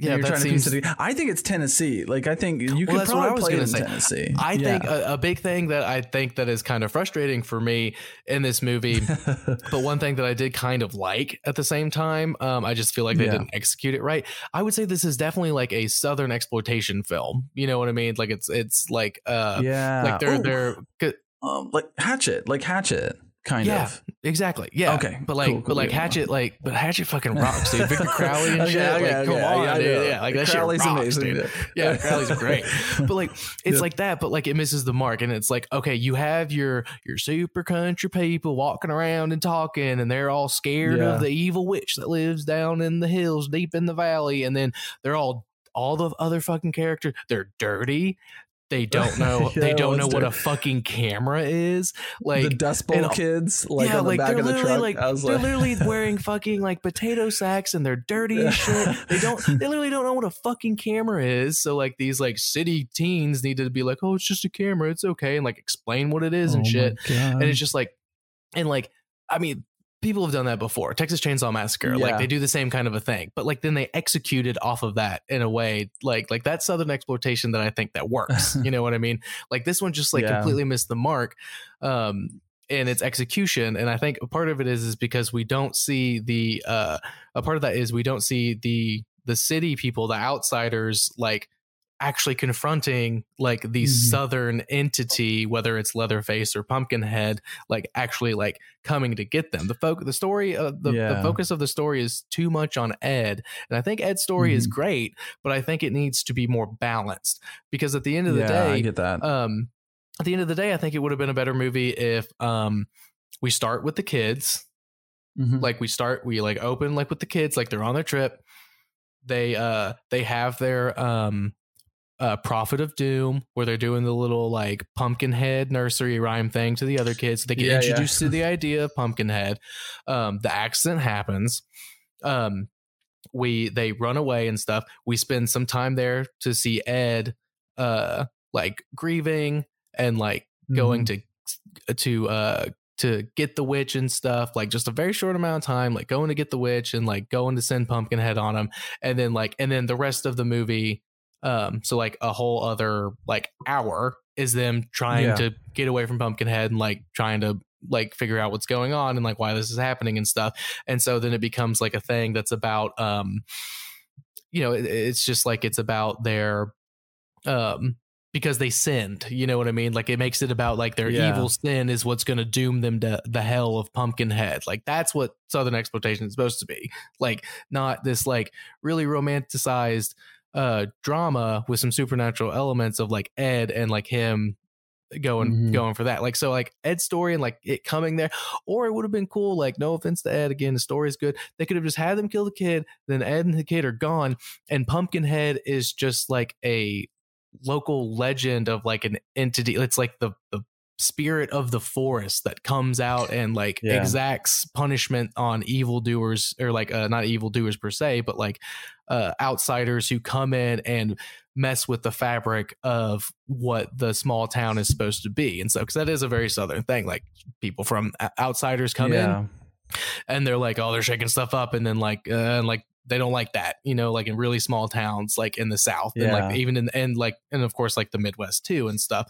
Yeah, you're that trying seems. to piece it. I think it's Tennessee. Like I think you could that's I probably play it in say. Tennessee. I Yeah. think a, a big thing that I think that is kind of frustrating for me in this movie, [laughs] but one thing that I did kind of like at the same time, um, I just feel like they Yeah. didn't execute it right. I would say this is definitely like a southern exploitation film. You know what I mean? Like it's it's like uh, yeah. like they're Oh, they're um, like Hatchet, like Hatchet, kind Yeah. of. Exactly. Yeah. Okay, But like, cool, cool, but like yeah. Hatchet, like, but Hatchet fucking rocks, dude. Victor [laughs] Crowley and Okay, shit. okay, like, come okay, on, I dude. Yeah, like that Crowley's shit rocks, amazing. dude. Yeah, [laughs] Crowley's great. But like it's Yeah. like that, but like it misses the mark. And it's like, okay, you have your your super country people walking around and talking, and they're all scared Yeah. of the evil witch that lives down in the hills deep in the valley. And then they're all all the other fucking characters, they're dirty. They don't know [laughs] Yeah, they don't know what a fucking camera is. Like the Dust Bowl and- kids, like on the back they're of the literally truck. like I was they're like, literally [laughs] wearing fucking like potato sacks and they're dirty as shit. They don't [laughs] they literally don't know what a fucking camera is. So like these like city teens need to be like, oh, it's just a camera, it's okay, and like explain what it is and Oh my shit. God. And it's just like and like I mean, people have done that before. Texas Chainsaw Massacre, Yeah. like they do the same kind of a thing, but like then they executed off of that in a way, like like that southern exploitation that I think that works. [laughs] you know what I mean? Like this one just like Yeah. completely missed the mark. Um in its execution and i think a part of it is is because we don't see the uh a part of that is we don't see the the city people the outsiders like actually confronting like the Mhm. southern entity whether it's leatherface or pumpkinhead like actually like coming to get them the folk the story uh, the, the focus of the story is too much on ed and i think ed's story is Mhm. great but i think it needs to be more balanced because at the end of the yeah, day I get that. um at the end of the day i think it would have been a better movie if um we start with the kids Mhm. like we start we like open like with the kids like they're on their trip they uh they have their um uh prophet of doom where they're doing the little like pumpkinhead nursery rhyme thing to the other kids. So they get Yeah, yeah. introduced to the idea of pumpkinhead. Um the accident happens. Um we they run away and stuff. We spend some time there to see ed uh like grieving and like going Mhm. to to uh to get the witch and stuff like just a very short amount of time like going to get the witch and like going to send pumpkinhead on him and then like and then the rest of the movie um so like a whole other like hour is them trying Yeah. to get away from pumpkinhead and like trying to like figure out what's going on and like why this is happening and stuff and so then it becomes like a thing that's about um you know it, it's just like it's about their um because they sinned you know what i mean like it makes it about like their Yeah. evil sin is what's going to doom them to the hell of pumpkinhead like that's what southern exploitation is supposed to be like not this like really romanticized uh drama with some supernatural elements of like ed and like him going Mhm. going for that like so like ed's story and like it coming there or it would have been cool like no offense to ed again the story is good they could have just had them kill the kid then ed and the kid are gone and pumpkinhead is just like a local legend of like an entity it's like the the spirit of the forest that comes out and like Yeah. exacts punishment on evildoers or like uh, not evildoers per se but like uh outsiders who come in and mess with the fabric of what the small town is supposed to be and so because that is a very southern thing like people from outsiders come in and they're like, oh, they're shaking stuff up, and then like, uh, and like they don't like that, you know, like in really small towns, like in the South, and like even in and like and of course like the Midwest too and stuff.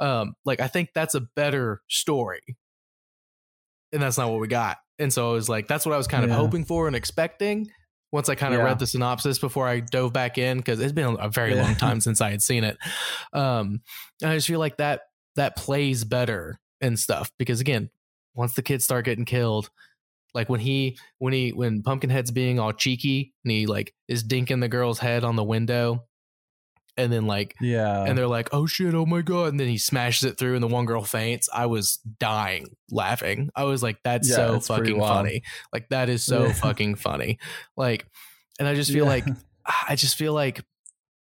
Um, like I think that's a better story, and that's not what we got. And so I was like, that's what I was kind of hoping for and expecting. Once I kind of Yeah. read the synopsis before I dove back in, because it's been a very Yeah. long time since I had seen it. Um, and I just feel like that that plays better and stuff because again, once the kids start getting killed, like when he when he when Pumpkinhead's being all cheeky and he like is dinking the girl's head on the window, and then like Yeah. and they're like, "Oh shit, oh my god!" And then he smashes it through, and the one girl faints. I was dying laughing. I was like, "That's Yeah, so fucking funny! Like that is so Yeah. [laughs] fucking funny!" Like, and I just feel Yeah. like I just feel like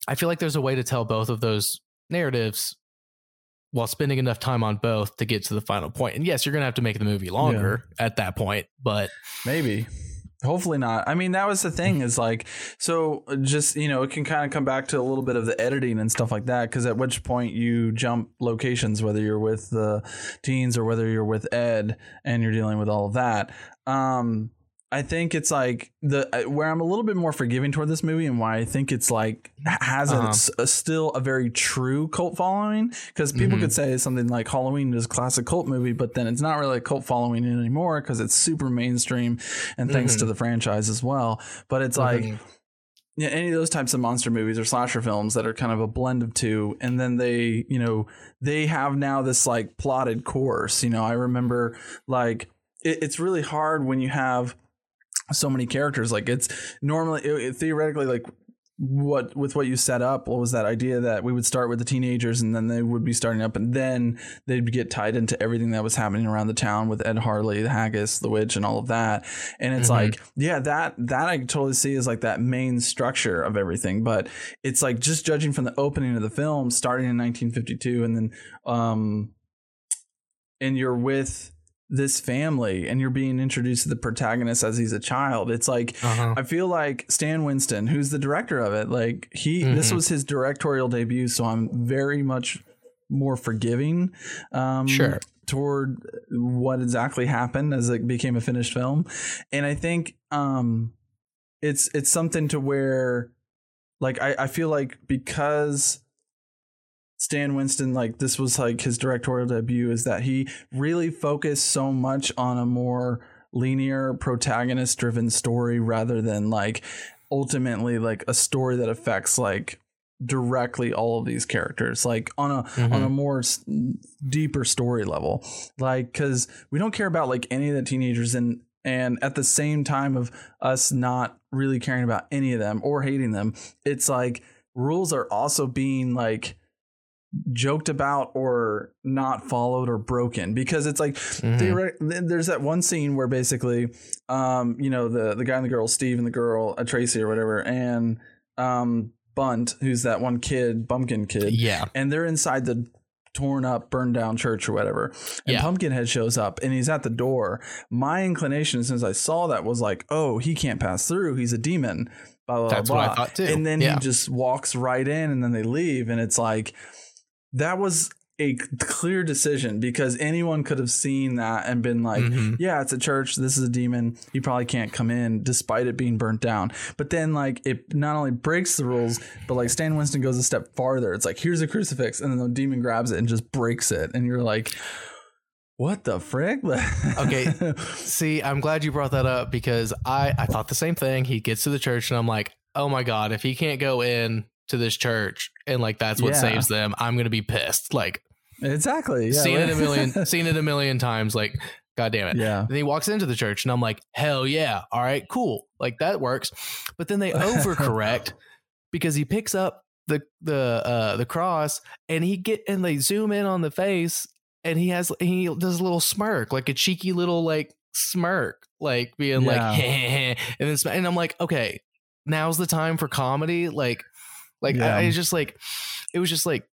I feel like there's a way to tell both of those narratives while spending enough time on both to get to the final point. And yes, you're gonna have to make the movie longer at that point, but Maybe. Hopefully not. I mean, that was the thing is like, so just, you know, it can kind of come back to a little bit of the editing and stuff like that. Cause at which point you jump locations, whether you're with the teens or whether you're with Ed and you're dealing with all of that. Um, I think it's like the uh, where I'm a little bit more forgiving toward this movie and why I think it's like has a, Uh-huh. s- a still a very true cult following because people Mhm. could say something like Halloween is a classic cult movie, but then it's not really a cult following anymore because it's super mainstream and thanks Mhm. to the franchise as well. But it's like Mhm. yeah, any of those types of monster movies or slasher films that are kind of a blend of two, and then they, you know, they have now this like plotted course. You know, I remember like it, it's really hard when you have so many characters. Like it's normally it, it- theoretically like what with what you set up what was that idea that we would start with the teenagers and then they would be starting up and then they'd get tied into everything that was happening around the town with Ed Harley, the Haggis, the witch, and all of that. And it's Mhm. like, yeah, that that I totally see as like that main structure of everything. But it's like just judging from the opening of the film, starting in 1952, and then um, and you're with this family and you're being introduced to the protagonist as he's a child. It's like Uh-huh. I feel like Stan Winston, who's the director of it, like he this Mhm. was his directorial debut, so I'm very much more forgiving. Um, Sure. toward what exactly happened as it became a finished film. And I think um it's it's something to where like I, I feel like because Stan Winston, like this was like his directorial debut, is that he really focused so much on a more linear protagonist driven story rather than like ultimately like a story that affects like directly all of these characters like on a mm-hmm. on a more s- deeper story level like cuz we don't care about like any of the teenagers and and at the same time of us not really caring about any of them or hating them it's like rules are also being like joked about or not followed or broken because it's like mm-hmm. there's that one scene where basically um you know the the guy and the girl Steve and the girl uh, Tracy or whatever and um Bunt who's that one kid Bumpkin kid yeah and they're inside the torn up burned down church or whatever and yeah. Pumpkinhead shows up and he's at the door my inclination since I saw that was like oh he can't pass through he's a demon blah blah That's blah what I thought too. and then yeah. he just walks right in and then they leave and it's like that was a clear decision because anyone could have seen that and been like, mm-hmm. yeah, it's a church. This is a demon. You probably can't come in despite it being burnt down. But then, like, it not only breaks the rules, but like Stan Winston goes a step farther. It's like, here's a crucifix. And then the demon grabs it and just breaks it. And you're like, what the frick? [laughs] okay. See, I'm glad you brought that up because I, I thought the same thing. He gets to the church and I'm like, oh my God, if he can't go in, to this church and like that's what yeah. saves them, I'm gonna be pissed. Like exactly. Yeah, seen it a million [laughs] seen it a million times. Like, god damn it. Yeah. Then he walks into the church and I'm like, hell yeah. All right, cool. Like that works. But then they overcorrect [laughs] because he picks up the the uh the cross and he get and they zoom in on the face and he has he does a little smirk, like a cheeky little like smirk, like being yeah. like [laughs] and then and I'm like, okay, now's the time for comedy. Like like yeah. I, I just like, it was just like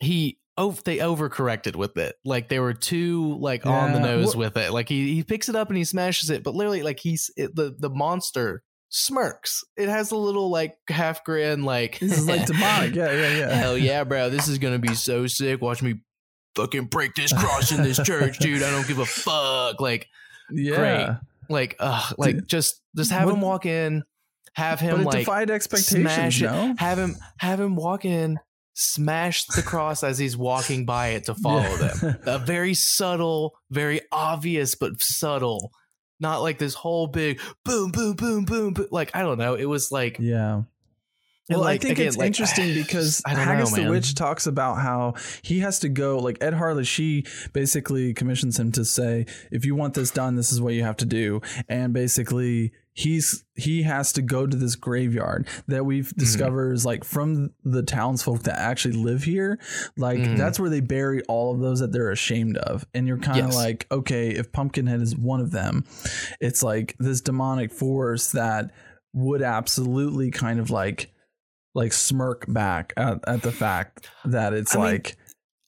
he oh they overcorrected with it. Like they were too like yeah. on the nose with it. Like he he picks it up and he smashes it, but literally like he's it, the the monster smirks. It has a little like half grin, like this is like [laughs] demonic. Yeah, yeah, yeah. Hell yeah, bro! This is gonna be so sick. Watch me fucking break this cross in this church, dude. I don't give a fuck. Like, yeah, great. Like, uh, like just just have what? him walk in, have him but it like defied expectations. Smash it, no? Have him have him walk in, smash the cross as he's walking by it to [laughs] follow yeah. them. [laughs] A very subtle, very obvious, but subtle. Not like this whole big boom, boom, boom, boom, boom. Like I don't know. It was like yeah. Well, like, I think again, it's like, interesting [sighs] because Haggis know, the Witch talks about how he has to go. Like Ed Harley, she basically commissions him to say, "If you want this done, this is what you have to do." And basically, he's he has to go to this graveyard that we've mm-hmm. discovered is like from the townsfolk that actually live here like mm-hmm. that's where they bury all of those that they're ashamed of and you're kind of yes. like okay if pumpkinhead is one of them it's like this demonic force that would absolutely kind of like like smirk back at, at the fact that it's I like mean,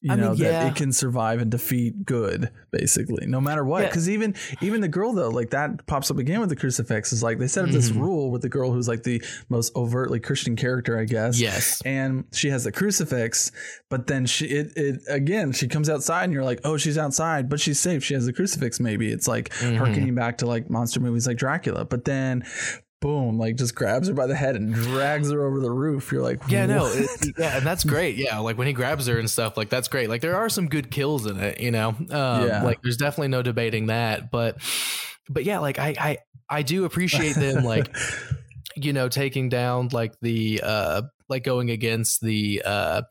you I know mean, yeah. that it can survive and defeat good basically no matter what because yeah. even even the girl though like that pops up again with the crucifix is like they set up mm-hmm. this rule with the girl who's like the most overtly christian character i guess yes and she has the crucifix but then she it, it again she comes outside and you're like oh she's outside but she's safe she has the crucifix maybe it's like mm-hmm. harkening back to like monster movies like dracula but then boom, like just grabs her by the head and drags her over the roof. You're like, yeah, no, it, yeah, and that's great. Yeah, like when he grabs her and stuff, like that's great. Like there are some good kills in it, you know. Um, yeah, like there's definitely no debating that. But, but yeah, like I, I, I do appreciate them, like, [laughs] you know, taking down like the, uh, like going against the, uh,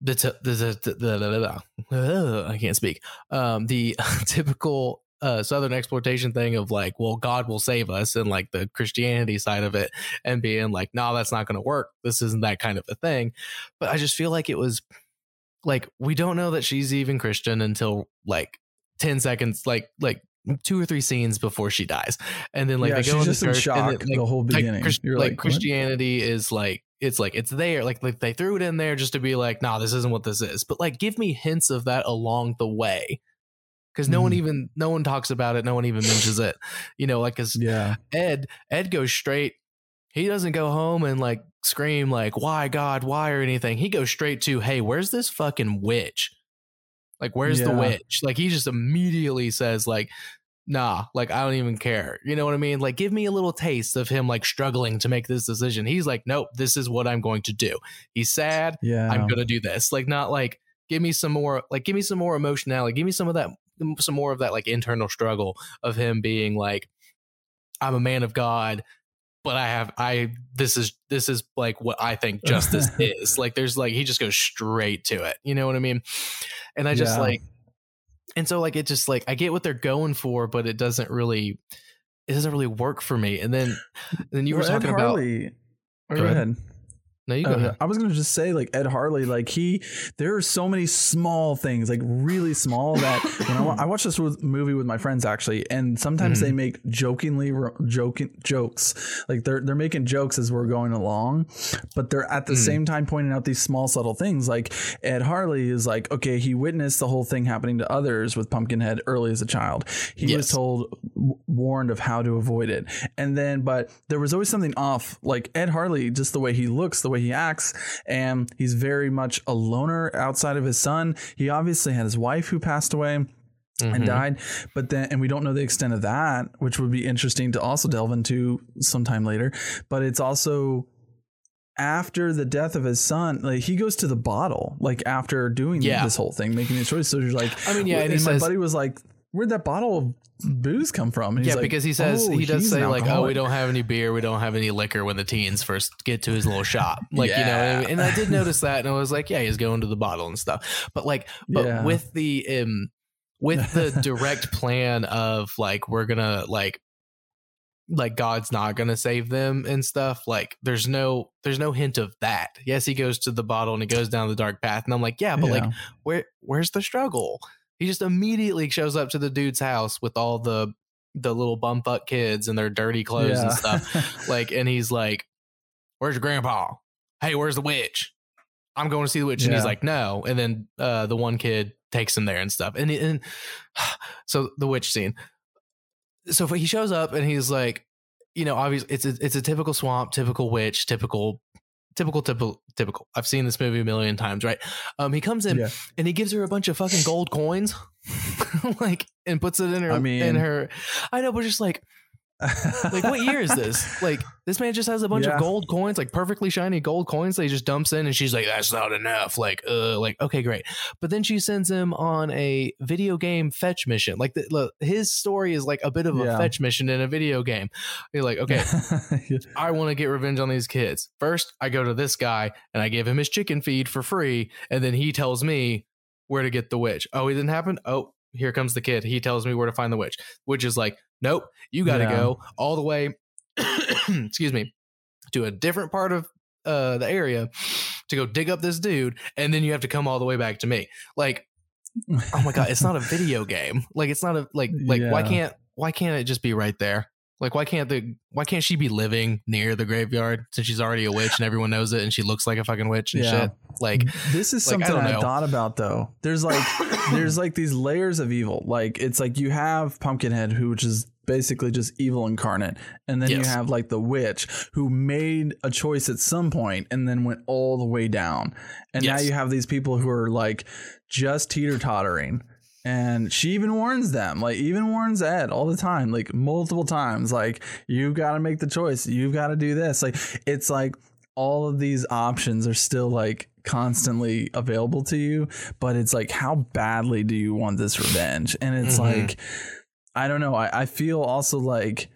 the, t- the, the, the, the, the, I can't speak. Um, the [laughs] typical uh, southern exploitation thing of like, well, God will save us, and like the Christianity side of it, and being like, no, that's not going to work. This isn't that kind of a thing. But I just feel like it was like we don't know that she's even Christian until like ten seconds, like like two or three scenes before she dies, and then like yeah, they go church, shock and then, like, the whole beginning. Like, You're like, like Christianity is like it's like it's there like like they threw it in there just to be like nah this isn't what this is but like give me hints of that along the way because no mm. one even no one talks about it no one even mentions it you know like because yeah ed ed goes straight he doesn't go home and like scream like why god why or anything he goes straight to hey where's this fucking witch Like, where's the witch? Like, he just immediately says, like, nah, like, I don't even care. You know what I mean? Like, give me a little taste of him, like, struggling to make this decision. He's like, nope, this is what I'm going to do. He's sad. Yeah. I'm going to do this. Like, not like, give me some more, like, give me some more emotionality. Give me some of that, some more of that, like, internal struggle of him being like, I'm a man of God. But I have I this is this is like what I think [laughs] justice is. Like there's like he just goes straight to it. You know what I mean? And I just Yeah. like and so like it just like I get what they're going for, but it doesn't really it doesn't really work for me. And then then you were Well, Ed talking about Harley. Oh, go Go ahead. ahead. No you go Uh, ahead. I was gonna just say like Ed Harley, like he, there are so many small things, like really small that [laughs] when I, wa- I watched this with, movie with my friends actually, and sometimes Mhm. they make jokingly ro- joking jokes, like they're they're making jokes as we're going along, but they're at the Mhm. same time pointing out these small subtle things. Like Ed Harley is like, okay, he witnessed the whole thing happening to others with Pumpkinhead early as a child. He was told, warned of how to avoid it, and then but there was always something off. Like Ed Harley, just the way he looks, the way he acts, and he's very much a loner outside of his son. He obviously had his wife who passed away and Mhm. died, but then and we don't know the extent of that, which would be interesting to also delve into sometime later. But it's also after the death of his son, like he goes to the bottle, like after doing Yeah. this whole thing, making these choices. So you're like, I mean, yeah, and and my says- buddy was like, "Where'd that bottle of booze come from?" And yeah, like, because he says "Oh, he does say like, "Oh, we don't have any beer, we don't have any liquor." When the teens first get to his little shop, [laughs] like you know, what I mean? and I did notice that, and I was like, "Yeah, he's going to the bottle and stuff." But like, but Yeah. with the um, with the [laughs] direct plan of like we're gonna like like God's not gonna save them and stuff. Like, there's no there's no hint of that. Yes, he goes to the bottle and he goes down the dark path, and I'm like, yeah, but like where where's the struggle? He just immediately shows up to the dude's house with all the the little bumfuck kids and their dirty clothes and stuff. [laughs] Like, and he's like, "Where's your grandpa? Hey, where's the witch? I'm going to see the witch." And he's like, "No." And then uh, the one kid takes him there and stuff. And and [sighs] so the witch scene. So he shows up and he's like, you know, obviously it's a, it's a typical swamp, typical witch, typical. Typical, typical, typical. I've seen this movie a million times, right? Um, he comes in Yeah. and he gives her a bunch of fucking gold coins, [laughs] like, and puts it in her. I mean- in her. I know, but just like, like, what year is this? [laughs] Like, this man just has a bunch Yeah. of gold coins, like perfectly shiny gold coins that he just dumps in, and she's like, "That's not enough." Like, uh, like, okay, great. But then she sends him on a video game fetch mission. Like, the, look, his story is like a bit of a Yeah. fetch mission in a video game. You're like, okay, [laughs] I want to get revenge on these kids. First, I go to this guy and I give him his chicken feed for free, and then he tells me where to get the witch. Oh, it didn't happen. Oh, here comes the kid. He tells me where to find the witch, which is like, nope, you got to Yeah. go all the way. [coughs] excuse me, to a different part of uh, the area to go dig up this dude, and then you have to come all the way back to me. Like, oh my god, it's not a [laughs] video game. Like, it's not a like like why can't why can't it just be right there? Like why can't the why can't she be living near the graveyard since she's already a witch and everyone knows it and she looks like a fucking witch and Yeah. shit? Like this is like, I something I, know. thought about though. There's like [coughs] there's like these layers of evil. Like it's like you have Pumpkinhead, who which is basically just evil incarnate, and then you have like the witch who made a choice at some point and then went all the way down. And now you have these people who are like just teeter tottering. And she even warns them, like even warns Ed all the time, like multiple times, like you've got to make the choice, you've got to do this. Like it's like all of these options are still like constantly available to you, but it's like how badly do you want this revenge? And it's Mhm. like I don't know. I, I feel also like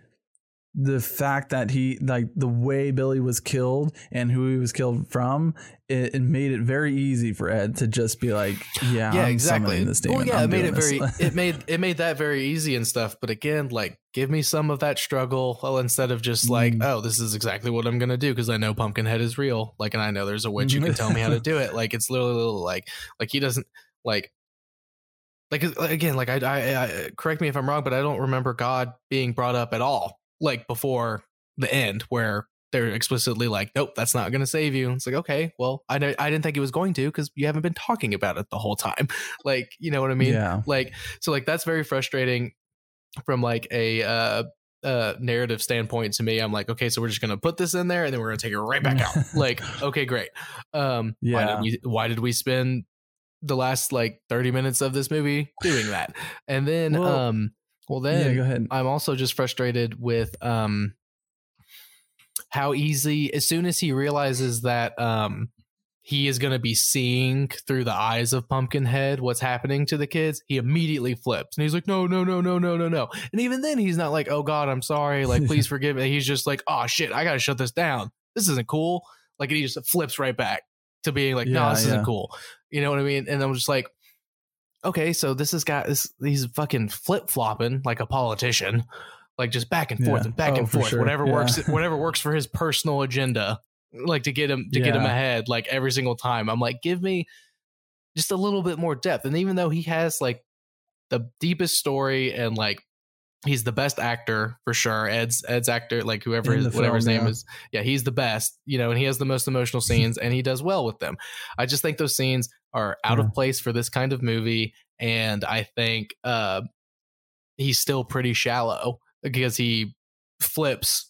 the fact that he like the way Billy was killed and who he was killed from, it, it made it very easy for Ed to just be like, yeah, yeah, I'm exactly. This demon. well, yeah, I'm it made it very [laughs] it made it made that very easy and stuff. But again, like give me some of that struggle well, instead of just like, Mm. oh, this is exactly what I'm gonna do because I know Pumpkinhead is real. Like, and I know there's a witch who can tell me how to do it. Like, it's literally like like he doesn't like. Like again, like I, I, I, correct me if I'm wrong, but I don't remember God being brought up at all. Like before the end, where they're explicitly like, "Nope, that's not going to save you." It's like, okay, well, I I didn't think it was going to because you haven't been talking about it the whole time. [laughs] Like, you know what I mean? yeah, Like, so like that's very frustrating from like a uh, uh narrative standpoint to me. I'm like, okay, so we're just gonna put this in there and then we're gonna take it right back out. [laughs] like, okay, great. Um, why Yeah. did we why did we spend the last like 30 minutes of this movie doing that. And then Well, um well yeah, then go ahead. I'm also just frustrated with um how easy as soon as he realizes that um he is going to be seeing through the eyes of Pumpkinhead what's happening to the kids, he immediately flips and he's like, no, no, no, no, no, no, no. And even then, he's not like, oh God, I'm sorry. Like, please [laughs] forgive me. He's just like, oh shit, I got to shut this down. This isn't cool. Like, and he just flips right back to being like, no, Yeah, this yeah. isn't cool. You know what I mean? And I'm just like, okay, so this has got this, he's fucking flip flopping like a politician, like just back and forth Yeah. and back Oh, and for forth, sure. whatever Yeah. works, [laughs] whatever works for his personal agenda, like to get him to get him ahead, like every single time. I'm like, give me just a little bit more depth. And even though he has like the deepest story and like he's the best actor for sure, Ed's Ed's actor, like whoever his, whatever his name yeah. is, yeah, he's the best, you know, and he has the most emotional [laughs] scenes and he does well with them. I just think those scenes are out Yeah. of place for this kind of movie, and I think uh, he's still pretty shallow because he flips.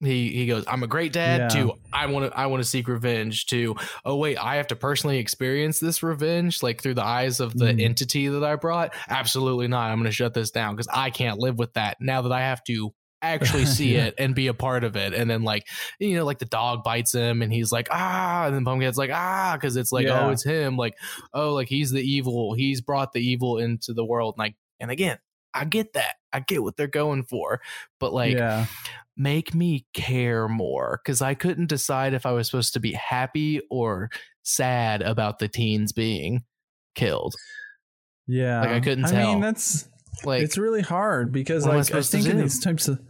He he goes, I'm a great dad. Yeah. To I want to I want to seek revenge. To oh wait, I have to personally experience this revenge, like through the eyes of the Mhm. entity that I brought. Absolutely not. I'm going to shut this down because I can't live with that now that I have to actually [laughs] see Yeah. it and be a part of it. And then like you know, like the dog bites him and he's like ah, and then Pumpkinhead's like ah, because it's like Yeah. oh, it's him. Like oh, like he's the evil. He's brought the evil into the world. Like and again, I get that. I get what they're going for, but like yeah. make me care more because I couldn't decide if I was supposed to be happy or sad about the teens being killed. Yeah. Like, I couldn't I tell. I mean, that's Like it's really hard because am I like I think in these types of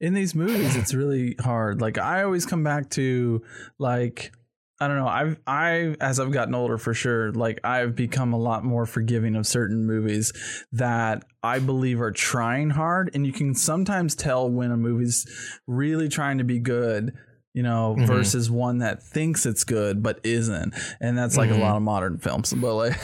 in these movies it's really hard. Like I always come back to like I don't know. I've I as I've gotten older for sure, like I've become a lot more forgiving of certain movies that I believe are trying hard and you can sometimes tell when a movie's really trying to be good you know, Mhm. versus one that thinks it's good but isn't, and that's like Mhm. a lot of modern films. [laughs] But like,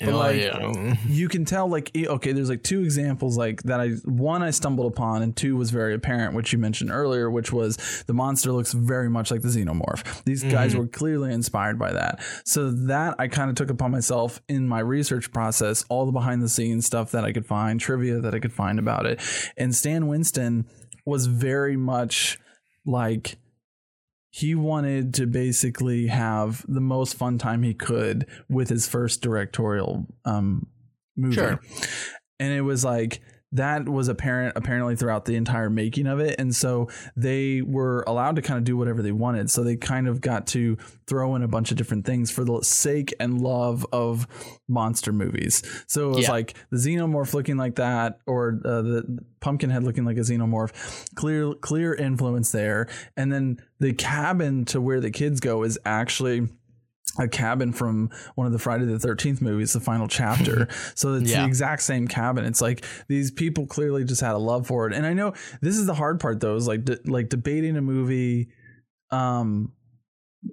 but oh, like, yeah. you can tell like okay there's like two examples like that i one i stumbled upon and two was very apparent which you mentioned earlier which was the monster looks very much like the xenomorph these guys Mhm. were clearly inspired by that so that i kind of took upon myself in my research process all the behind the scenes stuff that i could find trivia that i could find about it and stan winston was very much like he wanted to basically have the most fun time he could with his first directorial um, movie. Sure. And it was like that was apparent apparently throughout the entire making of it. And so they were allowed to kind of do whatever they wanted. So they kind of got to throw in a bunch of different things for the sake and love of monster movies. So it was Yeah. like the xenomorph looking like that, or uh, the pumpkinhead looking like a xenomorph. Clear, clear influence there. And then the cabin to where the kids go is actually a cabin from one of the Friday the 13th movies, the final chapter. [laughs] so it's Yeah. the exact same cabin. It's like these people clearly just had a love for it. And I know this is the hard part though, is like, de- like debating a movie, um,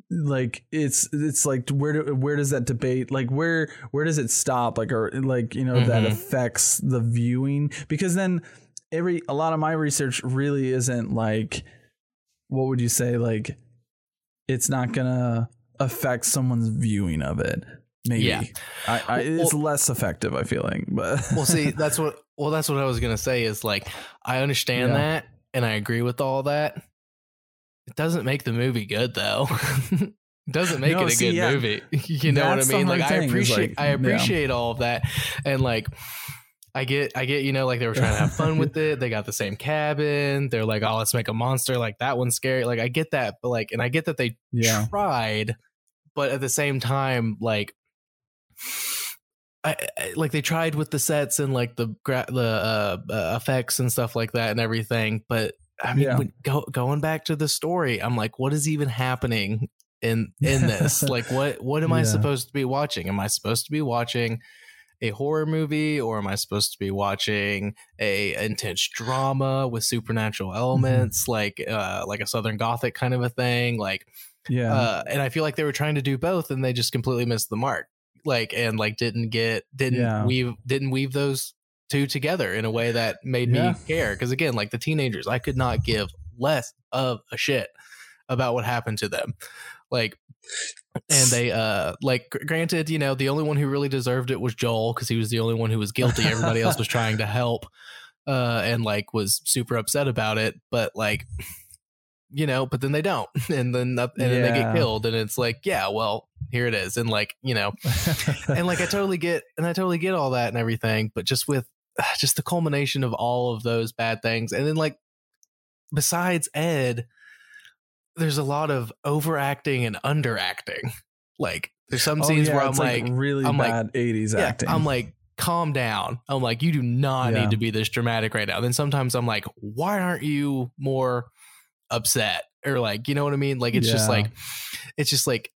like it's it's like where do, where does that debate like where where does it stop like or like you know that Mhm. affects the viewing because then every a lot of my research really isn't like what would you say like it's not gonna affect someone's viewing of it maybe Yeah. I, I it's Well- less effective i feeling but [laughs] well, see, [laughs] that's what. Well, that's what I was gonna say. Is like I understand Yeah. that, and I agree with all that. It doesn't make the movie good, though. [laughs] it doesn't make No, it a see, good yeah. movie. You know That's what I mean? Like I appreciate, like, I yeah. appreciate all of that, and like. I get, I get, you know, like they were trying to have fun with it. They got the same cabin. They're like, oh, let's make a monster. Like that one's scary. Like I get that, but like, and I get that they yeah tried, but at the same time, like, I, I- like they tried with the sets and like the gra- the uh, uh, effects and stuff like that and everything. But I mean, Yeah. when, go, going back to the story, I'm like, what is even happening in in this? [laughs] like, what what am I supposed to be watching? Am I supposed to be watching? A horror movie, or am I supposed to be watching a intense drama with supernatural elements, like uh, like a Southern Gothic kind of a thing? Like, yeah uh, and I feel like they were trying to do both, and they just completely missed the mark. Like, and like didn't get didn't Yeah. weave didn't weave those two together in a way that made Yeah. me care. Because again, like the teenagers, I could not give less of a shit about what happened to them. Like, and they uh like granted, you know, the only one who really deserved it was Joel because he was the only one who was guilty. Everybody else was trying to help, uh, and like was super upset about it. But like, you know, but then they don't, [laughs] and then and then they get killed, and it's like, yeah, well, here it is, and like, you know, and like I [laughs] totally get and I totally get all that and everything, but just with [sighs] just the culmination of all of those bad things, and then like besides Ed, there's a lot of overacting and underacting. Like there's some Oh, scenes yeah, where I'm it's like, really I'm like- bad 80s yeah, acting. I'm like, calm down. I'm like, you do not Yeah. need to be this dramatic right now. Then sometimes I'm like, why aren't you more upset? Or like, you know what I mean? Like it's just like it's just like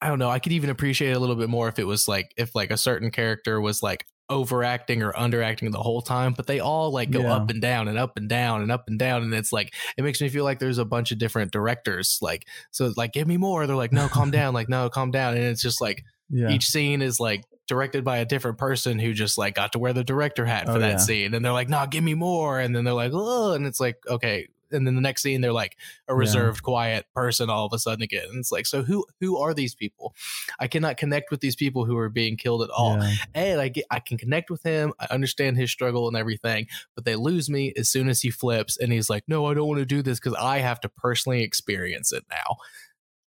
I don't know. I could even appreciate it a little bit more if it was like if like a certain character was like overacting or underacting the whole time, but they all like go Yeah. up and down and up and down and up and down. And it's like it makes me feel like there's a bunch of different directors. Like, so it's like, give me more. They're like, no, calm [laughs] down, like, no, calm down. And it's just like yeah. each scene is like directed by a different person who just like got to wear the director hat oh, for Oh, that yeah. scene and they're like nah give me more and then they're like oh and it's like okay and then the next scene they're like a Yeah. reserved quiet person all of a sudden again. And it's like so who who are these people? I cannot connect with these people who are being killed at all. Yeah. and i get i can connect with him i understand his struggle and everything but they lose me as soon as he flips and he's like no i don't want to do this because i have to personally experience it now.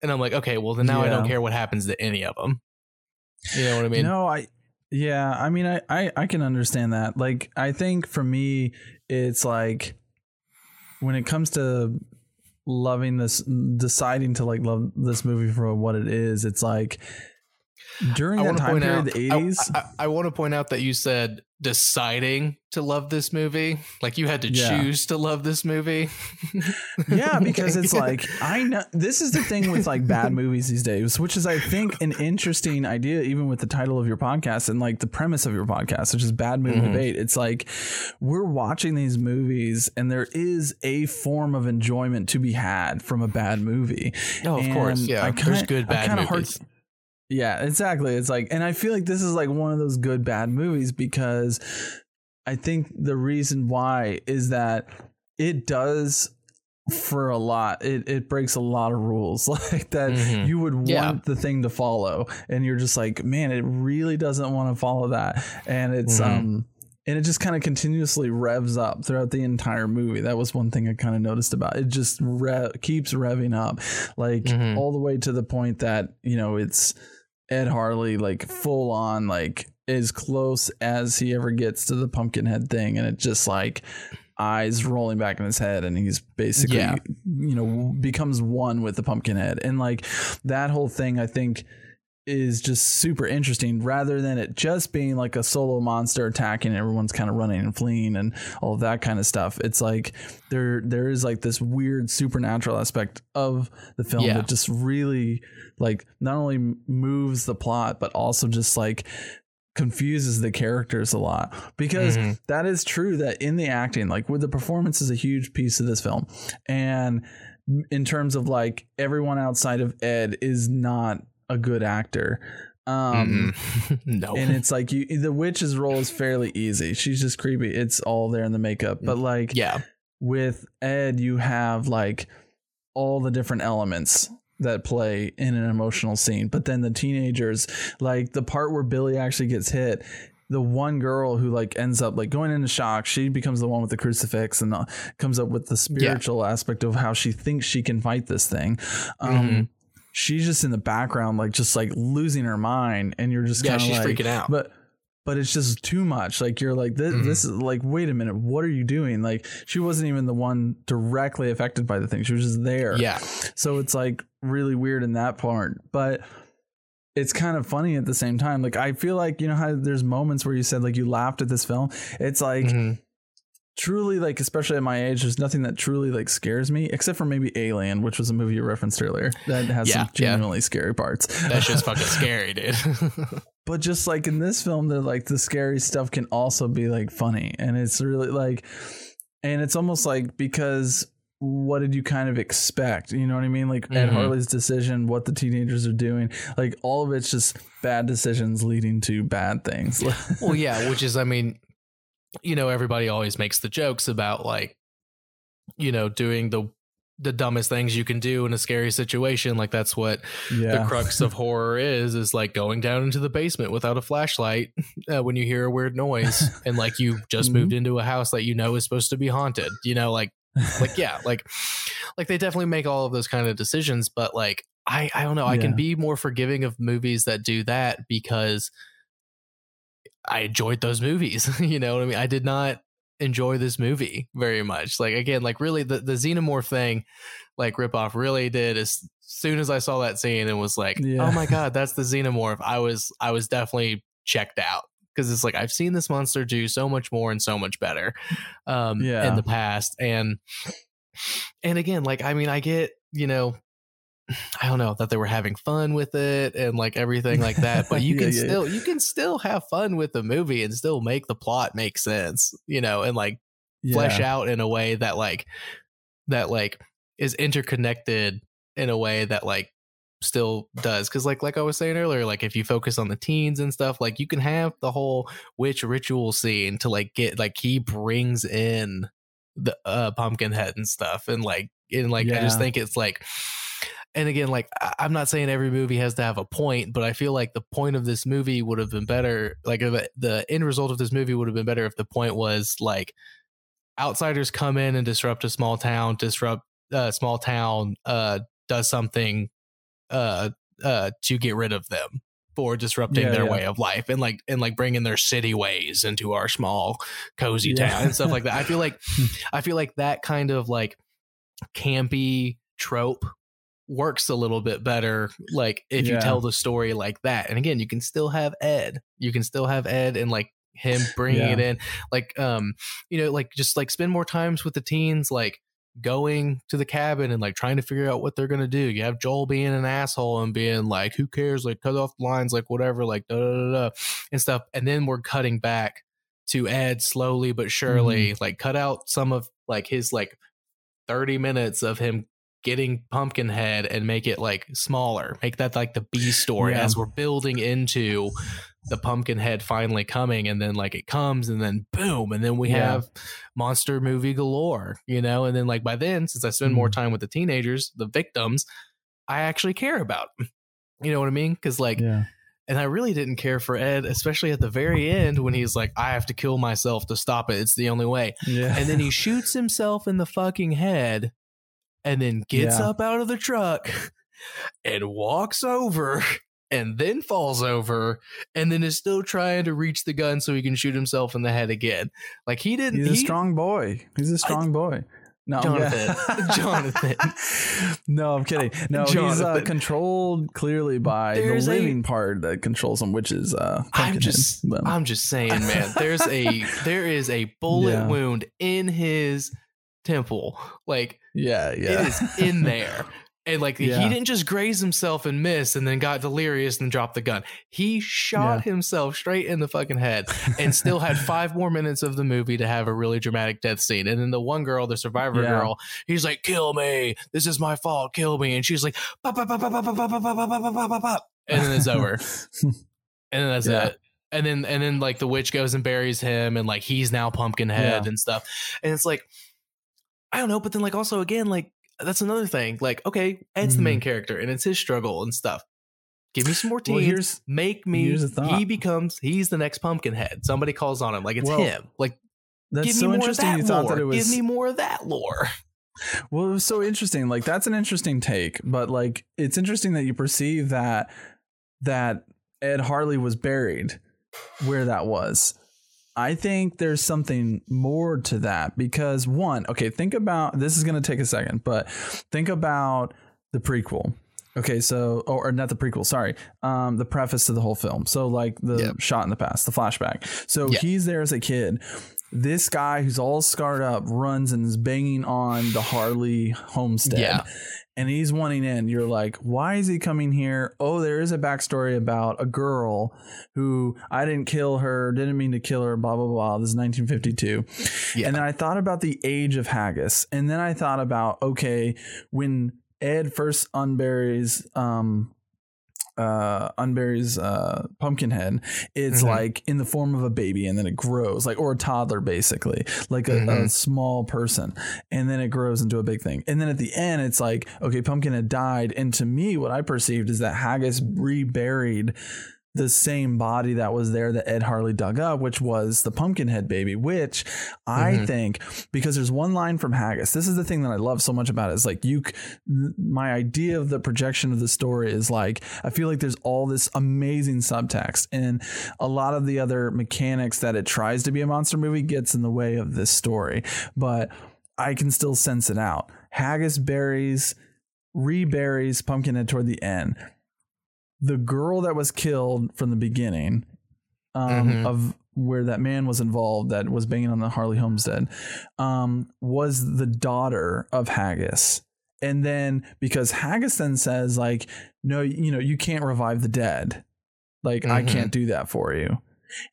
And i'm like okay well then now i don't care what happens to any of them you know what i mean? No, I yeah, I mean I, I I can understand that. Like I think for me it's like when it comes to loving this deciding to like love this movie for what it is, it's like during I that time period, out. the I- eighties. I, I, want to point out that you said deciding to love this movie, like you had to Yeah. choose to love this movie. [laughs] yeah, [laughs] because it's like I know this is the thing with like bad [laughs] movies these days, which is I think an interesting idea, even with the title of your podcast and like the premise of your podcast, which is bad movie Mhm. debate. It's like we're watching these movies, and there is a form of enjoyment to be had from a bad movie. oh, of And course, yeah. I There's kinda- good bad kinda hard- movies. Yeah, exactly. It's like, and I feel like this is like one of those good bad movies because I think the reason why is that it does for a lot it, it breaks a lot of rules [laughs] like that Mhm. you would want Yeah. the thing to follow and you're just like man it really doesn't want to follow that and it's Mhm. um and it just kind of continuously revs up throughout the entire movie that was one thing i kind of noticed about it. just re- keeps revving up like Mhm. all the way to the point that you know it's ed harley like full on like as close as he ever gets to the pumpkinhead thing and it just like eyes rolling back in his head and he's basically Yeah. you know becomes one with the pumpkinhead and like that whole thing i think is just super interesting rather than it just being like a solo monster attacking everyone's kind of running and fleeing and all of that kind of stuff it's like there there is like this weird supernatural aspect of the film Yeah. that just really like not only moves the plot but also just like confuses the characters a lot because Mhm. that is true that in the acting like with the performance is a huge piece of this film and in terms of like everyone outside of ed is not a good actor um Mm-mm. [laughs] no. and it's like you the witch's role is fairly easy she's just creepy it's all there in the makeup but like yeah. with ed you have like all the different elements that play in an emotional scene but then the teenagers like the part where billy actually gets hit the one girl who like ends up like going into shock she becomes the one with the crucifix and uh, comes up with the spiritual aspect of how she thinks she can fight this thing um Mhm. She's just in the background like just like losing her mind and you're just Yeah, kind of she's like freaking out. but but it's just too much like you're like this, Mhm. this is like wait a minute what are you doing like she wasn't even the one directly affected by the thing she was just there yeah. so it's like really weird in that part but it's kind of funny at the same time like i feel like you know how there's moments where you said like you laughed at this film it's like Mhm. Truly like especially at my age there's nothing that truly like scares me except for maybe alien which was a movie you referenced earlier that has Yeah, some yeah. genuinely scary parts that's just [laughs] fucking scary, dude. [laughs] but just like in this film that like the scary stuff can also be like funny and it's really like and it's almost like because what did you kind of expect you know what i mean like ed Mhm. harley's decision what the teenagers are doing like all of it's just bad decisions leading to bad things well, yeah, which is, I mean, you know, everybody always makes the jokes about like, you know, doing the the dumbest things you can do in a scary situation. Like that's what Yeah. the crux of [laughs] horror is is like going down into the basement without a flashlight [laughs] uh, when you hear a weird noise [laughs] and like you just Mhm. moved into a house that you know is supposed to be haunted you know like like yeah like like they definitely make all of those kind of decisions but like i i don't know i Yeah. can be more forgiving of movies that do that because i enjoyed those movies [laughs] you know what i mean i did not enjoy this movie very much like again like really the the xenomorph thing like ripoff really did as soon as i saw that scene and was like Yeah. oh my god that's the xenomorph i was i was definitely checked out because it's like I've seen this monster do so much more and so much better um Yeah. in the past and and again like I mean I get you know [sighs] I don't know that they were having fun with it and like everything like that but you [laughs] Yeah, can yeah, still you can still have fun with the movie and still make the plot make sense you know and like flesh Yeah. out in a way that like that like is interconnected in a way that like still does because like like i was saying earlier like if you focus on the teens and stuff like you can have the whole witch ritual scene to like get like he brings in the uh pumpkin head and stuff and like and like i just think it's like and again like i'm not saying every movie has to have a point but i feel like the point of this movie would have been better like the end result of this movie would have been better if the point was like outsiders come in and disrupt a small town disrupt a small town uh does something uh uh to get rid of them for disrupting Yeah, their yeah. way of life and like and like bringing their city ways into our small cozy Yeah. town and stuff like that i feel like [laughs] i feel like that kind of like campy trope works a little bit better like if you tell the story like that and again you can still have ed you can still have ed and like him [laughs] bringing Yeah. it in like um you know like just like spend more times with the teens like going to the cabin and like trying to figure out what they're gonna do. You have joel being an asshole and being like who cares? Like cut off lines like whatever like da da da da and stuff and then we're cutting back to ed slowly but surely like cut out some of like his like 30 minutes of him getting pumpkinhead and make it like smaller make that like the b story Yeah. as we're building into the pumpkinhead finally coming and then like it comes and then boom and then we Yeah. have monster movie galore you know and then like by then since i spend more Mhm. time with the teenagers the victims i actually care about, you know what i mean because like yeah. and I really didn't care for Ed, especially at the very end when he's like, I have to kill myself to stop it. It's the only way. Yeah. And then he [laughs] shoots himself in the fucking head and then gets Yeah. up out of the truck [laughs] and walks over and then falls over and then is still trying to reach the gun so he can shoot himself in the head again. Like he didn't. He's a he- strong boy. He's a strong boy. No, Jonathan. yeah. [laughs] [laughs] Jonathan. no, I'm kidding. No, he's uh, controlled clearly by There's the a- living part that controls him, which is uh. I'm just But- I'm just saying, man. There's a there is a bullet Yeah. wound in his temple. Like yeah, yeah. it is in there. And like Yeah. he didn't just graze himself and miss and then got delirious and dropped the gun. He shot himself straight in the fucking head and still had five more minutes of the movie to have a really dramatic death scene. And then the one girl, the survivor Yeah. girl, he's like, "Kill me! This is my fault. Kill me!" And she's like, "Pop, pop, pop, pop, pop, pop, pop, pop, pop, pop, pop, pop, pop." and then it's over. and then that's Yeah. it. And then and then like the witch goes and buries him, and like he's now Pumpkinhead Yeah. and stuff. And it's like, I don't know, but then like also again, like that's another thing. Like, okay, Ed's the main mm-hmm. character, and it's his struggle and stuff. Give me some more Well, teens. here's make me. He becomes. He's the next Pumpkinhead. Somebody calls on him. Like it's Well, him. Like that's give so me more of interesting. that You thought lore. that it was Give me more of that lore. [laughs] Well, it was so interesting. Like that's an interesting take, but like it's interesting that you perceive that that Ed Harley was buried where that was. I think there's something more to that because one, okay, think about this is going to take a second, but think about the prequel. Okay, so or, or not the prequel, sorry. Um the preface to the whole film. So like the Yeah. shot in the past, the flashback. So Yeah. he's there as a kid. This guy who's all scarred up runs and is banging on the Harley homestead. Yeah. And he's wanting in. You're like, why is he coming here? Oh, there is a backstory about a girl who I didn't kill her, didn't mean to kill her, blah, blah, blah. This is 1952. Yeah. And then I thought about the age of haggis. And then I thought about, okay, when Ed first unburies um uh uh Pumpkinhead, it's Mhm. like in the form of a baby and then it grows like or a toddler basically, like a, a Mhm. small person, and then it grows into a big thing. And then at the end, it's like okay, Pumpkinhead died, and to me, what I perceived is that Haggis reburied the same body that was there that Ed Harley dug up, which was the Pumpkinhead baby, which I Mhm. think because there's one line from Haggis. This is the thing that I love so much about it. it is like you, my idea of the projection of the story is like I feel like there's all this amazing subtext, and a lot of the other mechanics that it tries to be a monster movie gets in the way of this story, but I can still sense it out. Haggis buries, reburies Pumpkinhead toward the end. The girl that was killed from the beginning um, Mhm. of where that man was involved that was banging on the Harley Homestead um, was the daughter of Haggis. And then because Haggis then says like, no, you know, you can't revive the dead. Like I Mhm. can't do that for you.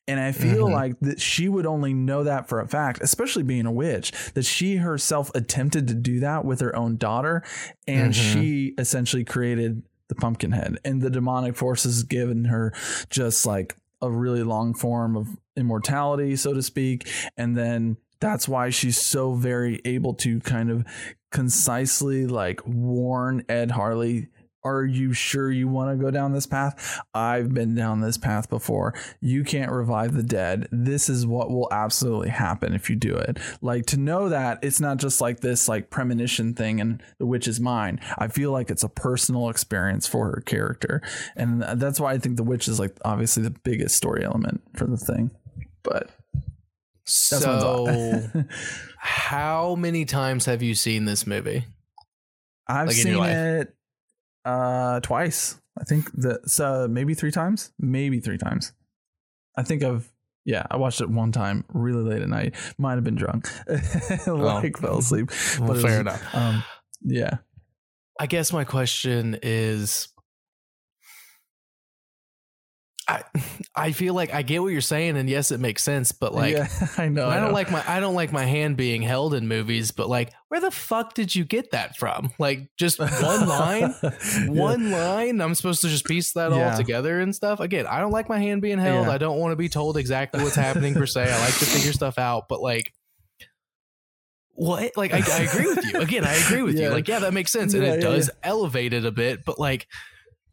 And I feel Mhm. like that she would only know that for a fact, especially being a witch, that she herself attempted to do that with her own daughter. And Mhm. she essentially created the pumpkinhead. And the demonic forces given her just like a really long form of immortality, so to speak. And then that's why she's so very able to kind of concisely like warn Ed Harley. Are you sure you want to go down this path? I've been down this path before. You can't revive the dead. This is what will absolutely happen if you do it. Like to know that it's not just like this like premonition thing and the witch is mine. I feel like it's a personal experience for her character. And that's why I think the witch is like obviously the biggest story element for the thing. But so, [laughs] how many times have you seen this movie? I've Like seen it uh twice. I think that so maybe three times. Maybe three times. I think I've yeah, I watched it one time really late at night. Might have been drunk. [laughs] like fell asleep. But it fair was- enough. Um yeah. I guess my question is I I feel like I get what you're saying and yes it makes sense but like yeah, [laughs] I know. I, I don't know. like my I don't like my hand being held in movies but like where the fuck did you get that from? Like just one line? [laughs] One line? I'm supposed to just piece that Yeah. all together and stuff. Again, I don't like my hand being held. Yeah. I don't want to be told exactly what's happening per se. I like to figure stuff out, but like what? Like I, I agree with you. Again, I agree with [laughs] Yeah. you. Like yeah, that makes sense, and it yeah, does elevate it a bit. But like,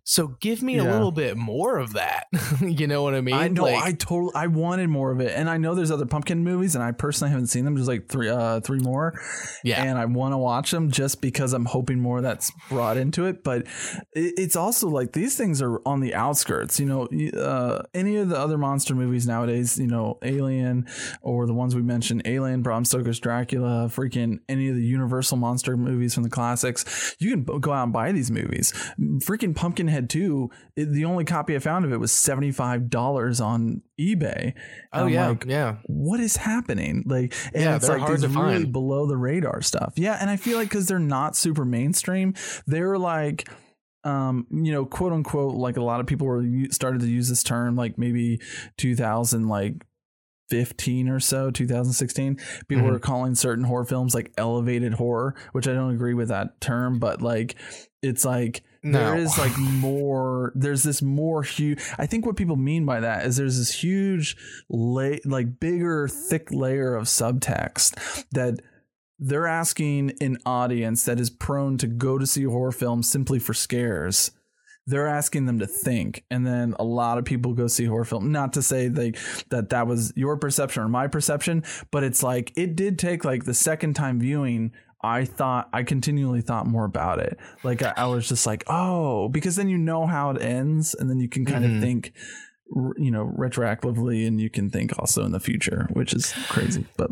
so give me a little bit more of that. [laughs] you know what I mean? I know. Like, I totally. I wanted more of it, and I know there's other pumpkin movies, and I personally haven't seen them. There's like three, uh, three more, yeah. and I want to watch them just because I'm hoping more that's brought into it. But it, it's also like these things are on the outskirts. You know, uh, any of the other monster movies nowadays, you know, Alien or the ones we mentioned, Alien, Bram Stoker's Dracula, freaking any of the Universal monster movies from the classics. You can go out and buy these movies. Freaking Pumpkinhead 2, it, the only copy I found of it was $75 on eBay. oh I'm yeah, like, yeah. what is happening? Like, and Yeah, it's like hard these really below the radar stuff. Yeah, and I feel like because they're not super mainstream, they're like, um, you know, quote unquote, like a lot of people were started to use this term, like maybe 2000, like. 15 or so 2016 people Mhm. were calling certain horror films like elevated horror which i don't agree with that term but like it's like there No. is like [laughs] more there's this more huge i think what people mean by that is there's this huge lay like bigger thick layer of subtext that they're asking an audience that is prone to go to see horror films simply for scares they're asking them to think and then a lot of people go see horror film not to say like that that was your perception or my perception but it's like it did take like the second time viewing I thought I continually thought more about it. Like I, I was just like, oh, because then you know how it ends, and then you can kind Mhm. of think, you know, retroactively, and you can think also in the future, which is crazy. But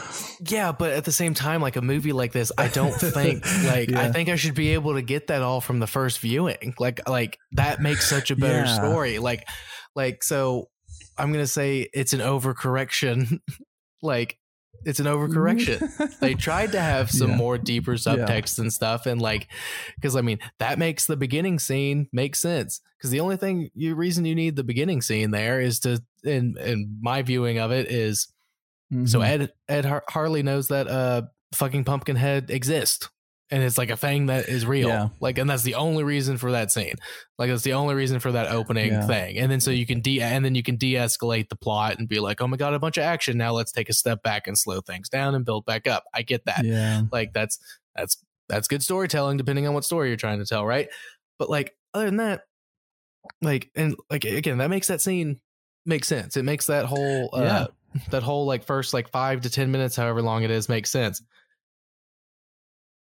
[laughs] Yeah, but at the same time, like a movie like this, I don't think [laughs] like I think I should be able to get that all from the first viewing. Like like that makes such a better Yeah. story. Like like so I'm gonna say it's an overcorrection. [laughs] like it's an overcorrection. they tried to have some Yeah. more deeper subtext and stuff and like because i mean that makes the beginning scene make sense because the only thing you reason you need the beginning scene there is to in in my viewing of it is so Mhm. ed ed Har- harley knows that uh fucking pumpkinhead exists and it's like a thing that is real. Yeah. Like, and that's the only reason for that scene. Like, that's the only reason for that opening Yeah. thing. And then so you can de and then you can de-escalate the plot and be like, oh my god, a bunch of action. Now let's take a step back and slow things down and build back up. I get that. Yeah. Like that's that's that's good storytelling, depending on what story you're trying to tell, right? But like other than that, like and like again, that makes that scene make sense. It makes that whole uh that whole like first like five to ten minutes, however long it is, make sense.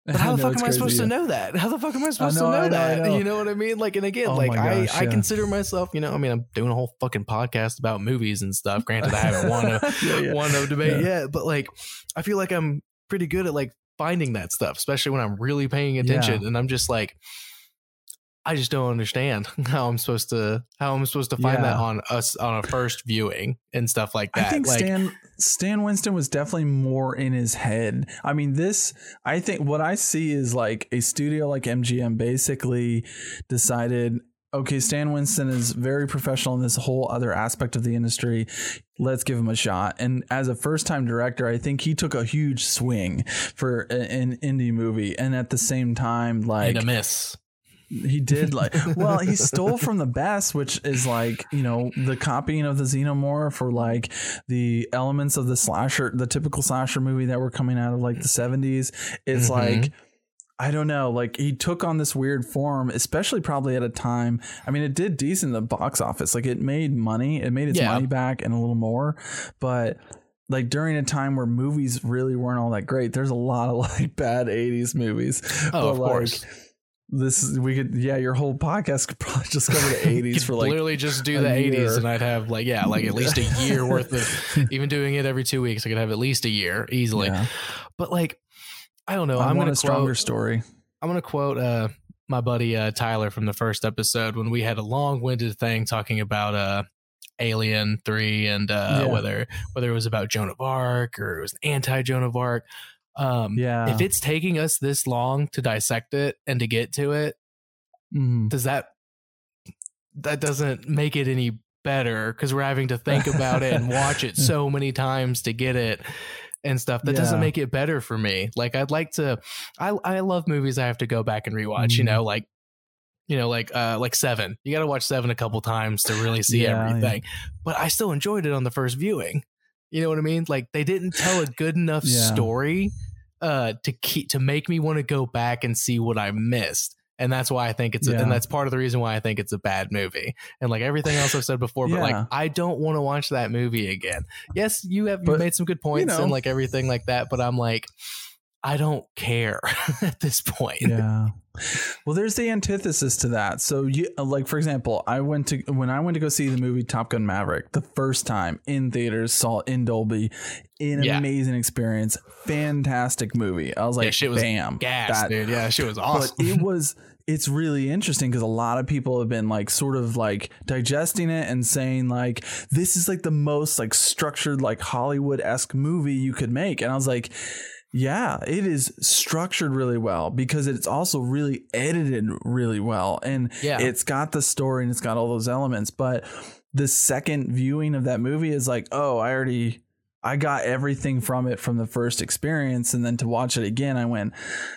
But how [laughs] the fuck am I supposed to know that? How the fuck am I supposed know, to know, know, that? [laughs] know. You know what I mean? Like, and again, Oh like my I, gosh, I consider myself, you know, I mean, I'm doing a whole fucking podcast about movies and stuff. [laughs] Granted, I haven't won a Yeah, yeah. won no debate Yeah. yet, but like, I feel like I'm pretty good at like finding that stuff, especially when I'm really paying attention. And I'm just like, I just don't understand [laughs] how I'm supposed to how I'm supposed to find that on us on a first viewing and stuff like that. I think like, Stan Stan Winston was definitely more in his head. I mean, this I think what I see is like a studio like MGM basically decided, okay, Stan Winston is very professional in this whole other aspect of the industry. Let's give him a shot. And as a first time director, I think he took a huge swing for an indie movie, and at the same time, like and a miss. He did like well he stole from the best which is like you know the copying of the xenomorph or like the elements of the slasher the typical slasher movie that were coming out of like the 70s it's Mhm. like I don't know. Like he took on this weird form, especially probably at a time. I mean, it did decent in the box office. Like it made money. It made its Yeah. money back and a little more. But like during a time where movies really weren't all that great, there's a lot of like bad '80s movies. Oh, But, of like, course. This we could yeah your whole podcast could probably just cover the [laughs] 80s Could for like literally just do the 80s year. and I'd have like yeah like at least a year [laughs] worth of even doing it every two weeks I could have at least a year easily yeah. but like I don't know I I'm want gonna a stronger quote, story I'm gonna quote uh my buddy uh Tyler from the first episode when we had a long-winded thing talking about uh Alien 3 and uh Yeah. whether whether it was about Joan of Arc or it was anti Joan of Arc um yeah. if it's taking us this long to dissect it and to get to it Mhm. does that that doesn't make it any better because we're having to think about it and watch it [laughs] so many times to get it and stuff. That doesn't make it better for me. Like i'd like to i i love movies i have to go back and rewatch you Mhm. know like you know like uh like seven. You got to watch seven a couple times to really see Yeah, everything. But i still enjoyed it on the first viewing you know what i mean like they didn't tell a good enough Yeah. story uh to keep to make me want to go back and see what i missed and that's why I think it's a, and that's part of the reason why I think it's a bad movie. And like everything else I've said before, but Yeah. like I don't want to watch that movie again. Yes, you have you made some good points know. and like everything like that, but I'm like I don't care [laughs] at this point. yeah well there's the antithesis to that so you uh, like for example i went to when i went to go see the movie top gun maverick the first time in theaters saw it in dolby an Yeah. amazing experience fantastic movie i was like Yeah, shit was bam Gas, that- dude. Yeah, she was awesome. [laughs] but it [laughs] was it's really interesting because a lot of people have been like sort of like digesting it and saying like this is like the most like structured like hollywood-esque movie you could make and i was like yeah it is structured really well because it's also really edited really well and Yeah. it's got the story and it's got all those elements but the second viewing of that movie is like oh i already I got everything from it from the first experience, and then to watch it again, I went.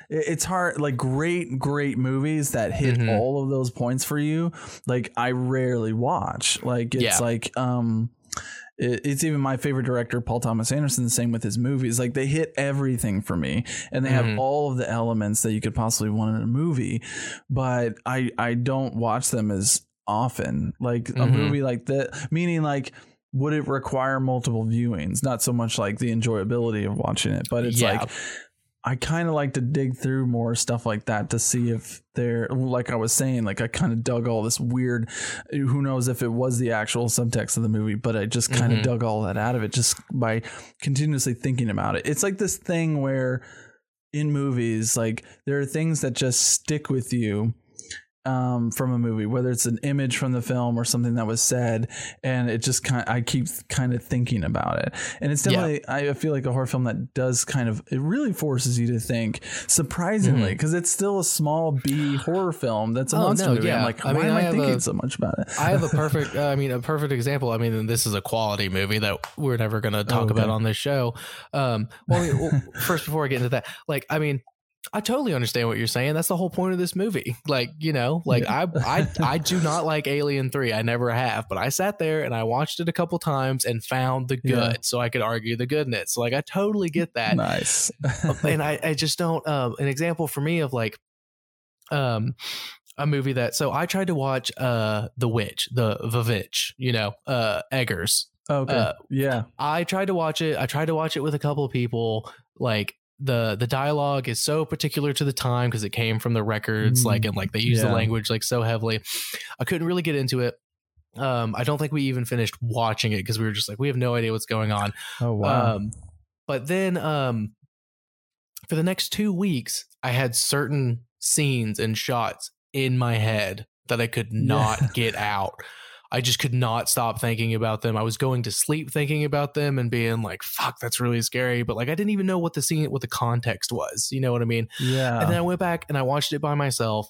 It's hard, like great, great movies that hit Mhm. all of those points for you. Like I rarely watch. Like it's Yeah. like um, it's even my favorite director, Paul Thomas Anderson. The same with his movies. Like they hit everything for me, and they Mhm. have all of the elements that you could possibly want in a movie. But I I don't watch them as often. Like a Mhm. movie like that, meaning like would it require multiple viewings? Not so much like the enjoyability of watching it, but it's Yeah. like I kind of like to dig through more stuff like that to see if they're like I was saying, like I kind of dug all this weird. Who knows if it was the actual subtext of the movie, but I just kind of Mhm. dug all that out of it just by continuously thinking about it. It's like this thing where in movies, like there are things that just stick with you um, from a movie, whether it's an image from the film or something that was said, and it just kind I keep kind of thinking about it, and it's Yeah. definitely I feel like a horror film that does kind of it really forces you to think, surprisingly, because it's still a small B horror film that's a Oh, monster no, movie. I'm yeah. like, I mean, am I I, thinking a- so much about it? I have a [laughs] perfect, uh, I mean, a perfect example. I mean, this is a quality movie that we're never going to talk okay. about on this show. Um, well, I mean, well, first, before I get into that, like, I mean, I totally understand what you're saying. That's the whole point of this movie. [laughs] Like, you know, like yeah. I I [laughs] I do not like Alien 3. I never have, but I sat there and I watched it a couple times and found the good yeah. so I could argue the goodness. So like I totally get that. Nice. and I [laughs] I just don't um an example for me of like um a movie that so I tried to watch uh The Witch, the Vavitch, you know, uh Eggers. Okay. Uh, yeah. I tried to watch it. I tried to watch it with a couple of people. Like the the dialogue is so particular to the time because it came from the records mm, like and like they use yeah. the language like so heavily. I couldn't really get into it. Um i don't think we even finished watching it because we were just like we have no idea what's going on. Oh wow. Um but then um for the next two weeks i had certain scenes and shots in my head that i could not yeah. get out I just could not stop thinking about them. I was going to sleep thinking about them and being like, fuck, that's really scary. But like, I didn't even know what the scene, what the context was. You know what I mean? Yeah. And then I went back and I watched it by myself.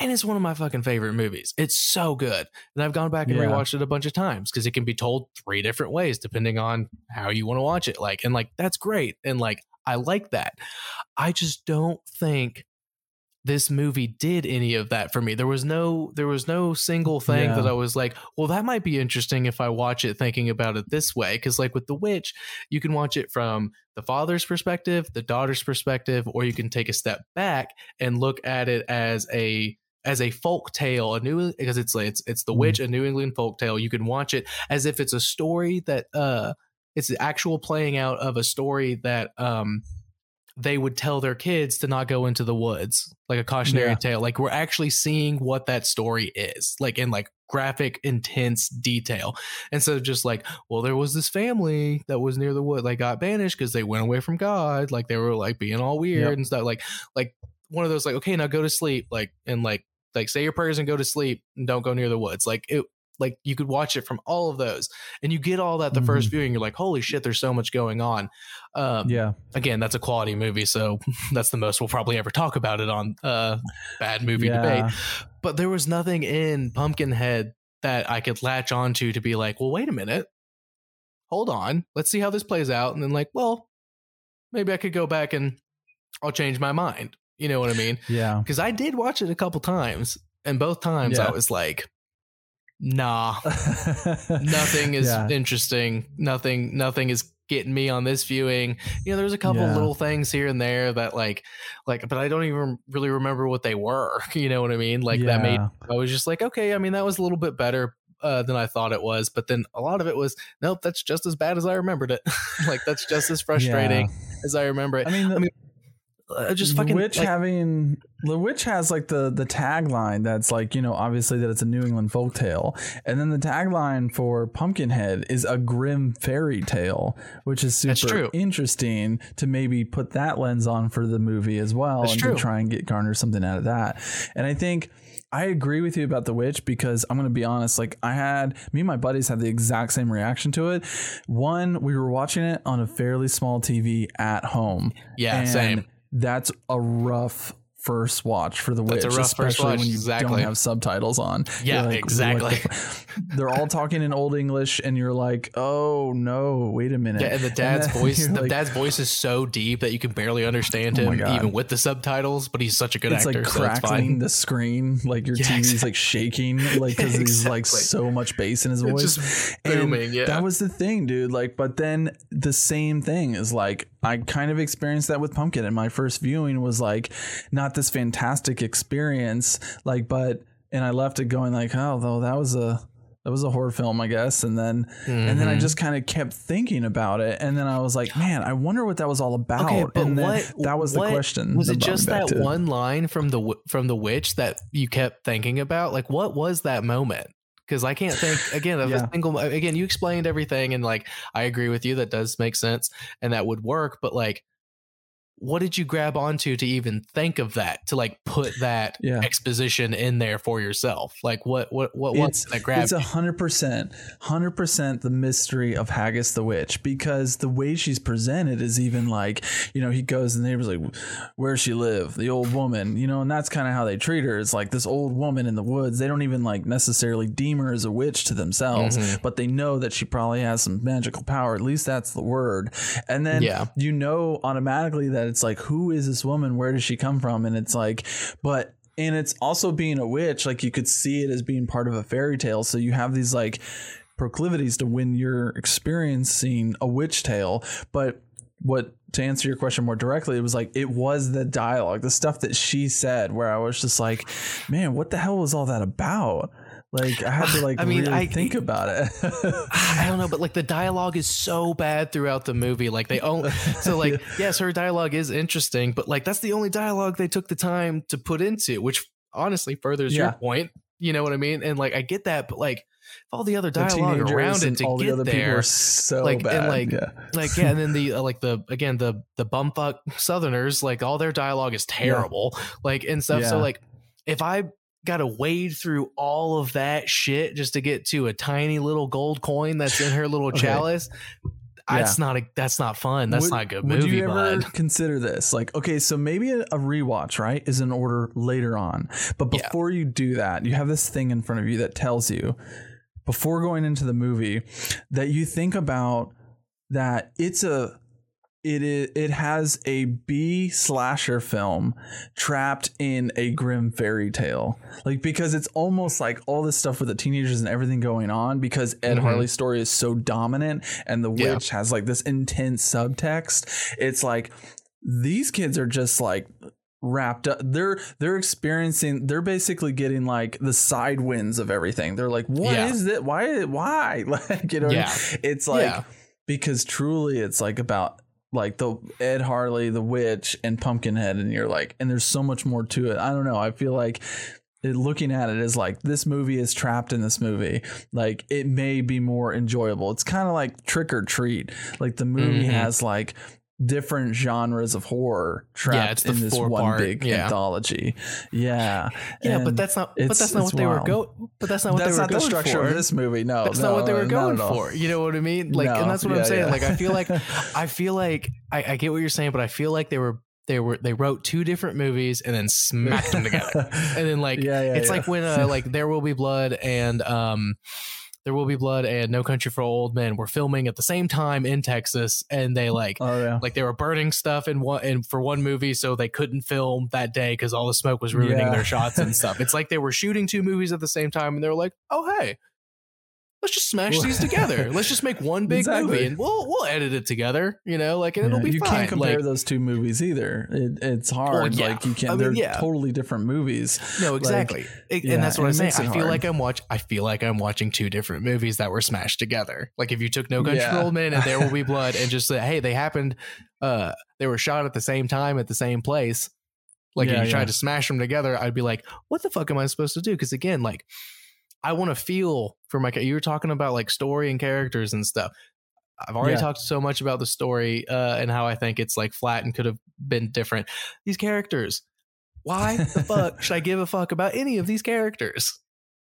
And it's one of my fucking favorite movies. It's so good. And I've gone back and yeah. rewatched it a bunch of times because it can be told three different ways depending on how you want to watch it. Like, and like, that's great. And like, I like that. I just don't think this movie did any of that for me. There was no there was no single thing yeah. that I was like, well, that might be interesting if I watch it thinking about it this way. Cause like with The Witch, you can watch it from the father's perspective, the daughter's perspective, or you can take a step back and look at it as a as a folk tale, a new because it's it's it's the mm. witch, a New England folk tale. You can watch it as if it's a story that uh it's the actual playing out of a story that um they would tell their kids to not go into the woods, like a cautionary yeah. tale. Like we're actually seeing what that story is, like in like graphic, intense detail. Instead of just like, well, there was this family that was near the wood, like got banished because they went away from God, like they were like being all weird yep. and stuff. Like, like one of those, like, okay, now go to sleep, like, and like, like say your prayers and go to sleep and don't go near the woods. Like it, like you could watch it from all of those and you get all that the mm-hmm. first viewing you're like holy shit there's so much going on. Um, yeah. again that's a quality movie so [laughs] that's the most we'll probably ever talk about it on uh bad movie yeah. debate but there was nothing in pumpkinhead that i could latch onto to be like well wait a minute. Hold on. Let's see how this plays out and then like well maybe i could go back and i'll change my mind. You know what i mean? Yeah. Because i did watch it a couple times and both times yeah. i was like nah [laughs] nothing is yeah. interesting nothing nothing is getting me on this viewing you know there's a couple yeah. little things here and there that like like but i don't even really remember what they were [laughs] you know what i mean like yeah. that made i was just like okay i mean that was a little bit better uh, than I thought it was. But then a lot of it was, nope, that's just as bad as I remembered it. [laughs] like that's just as frustrating as I remember it. I mean, I mean, uh, just fucking Witch like, having the Witch has like the the tagline that's like you know obviously that it's a New England folk tale, and then the tagline for Pumpkinhead is a grim fairy tale, which is super interesting to maybe put that lens on for the movie as well, that's and true. to try and get garner something out of that. And I think I agree with you about the witch because I'm going to be honest. Like I had me and my buddies had the exact same reaction to it. One, we were watching it on a fairly small TV at home. Yeah, same that's a rough first watch for the witch, especially when you exactly. don't have subtitles on. Yeah, like, exactly. The they're all talking in old English, and you're like, "Oh no, wait a minute!" Yeah, and the dad's and [laughs] voice, the like, dad's voice is so deep that you can barely understand oh him, even with the subtitles. But he's such a good actor. it's actor. Like crackling so the screen, like your yeah, TV's exactly. like shaking, like because exactly. [laughs] he's like so much bass in his voice. Booming. And yeah, that was the thing, dude. Like, but then the same thing is like I kind of experienced that with Pumpkin, and my first viewing was like not this fantastic experience, like, but and I left it going like, oh, though that was a that was a horror film, I guess, and then mm-hmm. and then I mm-hmm. just kind of kept thinking about it, and then I was like, man, I wonder what that was all about. Okay, but and what, that was what, the question. Was it just that to. one line from the from the witch that you kept thinking about? Like, what was that moment? because I can't think again of yeah. a single. Again, you explained everything, and like I agree with you, that does make sense, and that would work. But like, what did you grab onto to even think of that to like put that yeah. exposition in there for yourself? Like what what what was that grab it's a hundred percent hundred percent the mystery of haggis the witch because the way she's presented is even like you know he goes and the neighbor's like where she live? The old woman you know and that's kind of how they treat her. It's like this old woman in the woods. They don't even like necessarily deem her as a witch to themselves mm-hmm. but they know that she probably has some magical power. At least that's the word. And then yeah. you know automatically that that it's like who is this woman? Where does she come from? And it's like but and it's also being a witch like you could see it as being part of a fairy tale. So you have these like proclivities to when you're experiencing a witch tale. But what to answer your question more directly, it was like it was the dialogue, the stuff that she said, where I was just like, man, what the hell was all that about? Like I had to like I mean, really I- think about it. [sighs] I don't know, but like the dialogue is so bad throughout the movie. Like they only so [laughs] like yes, her dialogue is interesting, but like that's the only dialogue they took the time to put into, which honestly furthers your point. You know what I mean? And like I get that, but like all the other dialogue teenagers around it to all the get other people there, are so like, and, bad. like, yeah. like yeah, and then the uh, like the again the the bumfuck Southerners, like all their dialogue is terrible, like and stuff. So like if I got to wade through all of that shit just to get to a tiny little gold coin that's in her little [laughs] Okay. chalice. Yeah. That's not a that's not fun. That's Would- not a good Would you ever bud. [laughs] consider this? Like, okay, so maybe a, a rewatch, right, is in order later on. But Yeah. before you do that, you have this thing in front of you that tells you before going into the movie that you think about that it's a it is it has a B slasher film trapped in a grim fairy tale. Like because it's almost like all this stuff with the teenagers and everything going on because Ed Mhm. Harley's story is so dominant and the Yeah. witch has like this intense subtext. It's like these kids are just like wrapped up they're they're experiencing they're basically getting like the side winds of everything they're like what is Yeah. it why why [laughs] like you know Yeah. it's like Yeah. because truly it's like about like the Ed Harley, the witch, and Pumpkinhead, and you're like, and there's so much more to it. I don't know. I feel like it, looking at it is like this movie is trapped in this movie. Like it may be more enjoyable. It's kind of like Trick or Treat. Like the movie Mhm. has like different genres of horror trapped the in this one four-part, big yeah. anthology. Yeah, Yeah, but that's not. But that's not what they were wild. go. But that's not what that's they were not the going structure for. of this movie. No, that's no, not what they were going for. You know what I mean? Like, No, and that's what yeah, I'm saying. yeah. Like, I feel like, [laughs] I feel like, I, I get what you're saying, but I feel like they were, they were, they wrote two different movies and then smacked them together. [laughs] And then like, Yeah, yeah, it's yeah. like when uh, like There Will Be Blood and um, There Will Be Blood and No Country for Old Men were filming at the same time in Texas, and they like. Oh yeah. Like they were burning stuff in one and for one movie, so they couldn't film that day because all the smoke was ruining Yeah. their shots and [laughs] stuff. It's like they were shooting two movies at the same time, and they were like, "Oh hey, let's just smash these together. Let's just make one big Exactly. movie, and we'll we'll edit it together, you know, like and it'll Yeah, be you fine." can't compare like, those two movies either. It, it's hard. yeah. Like you can't. I mean, they're yeah. totally different movies. no, exactly, It- yeah, and that's what I'm saying. I feel hard. like I'm watch. I feel like I'm watching two different movies that were smashed together. Like if you took No Country for Old Men and There Will Be [laughs] Blood, and just said, "Hey, they happened. Uh, they were shot at the same time at the same place." Like if you tried to smash them together, I'd be like, "What the fuck am I supposed to do?" Because again, like I want to feel for my. You were talking about like story and characters and stuff. I've already Yeah. talked so much about the story uh, and how I think it's like flat and could have been different. These characters, why the fuck should I [laughs] give a fuck about any of these characters?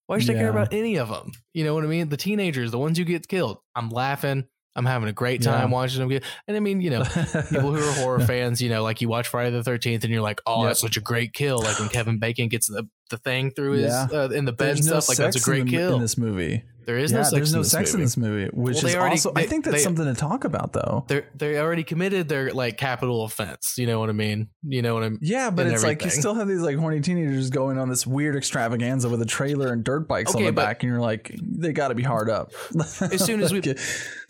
Why should I care about any of them? You know what I mean? The teenagers, the ones who get killed. I'm laughing. I'm having a great time Yeah. watching them get. And I mean, you know, people who are [laughs] horror fans, you know, like you watch Friday the Thirteenth, and you're like, "Oh, Yep. that's such a great kill!" Like when Kevin Bacon gets the, the thing through his Yeah. uh, in the bed and There's no stuff. Like that's a great in, the- kill. in this movie. There is yeah, no sex. there's in no this sex movie. in this movie, which Well, is already- also. I think that's they- something to talk about, though. They they already committed their like capital offense. You know what I mean? You know what I mean? Yeah, but it's like you still have these like horny teenagers going on this weird extravaganza with a trailer and dirt bikes on the back, and you're like, they got to be hard up. As soon as we- [laughs]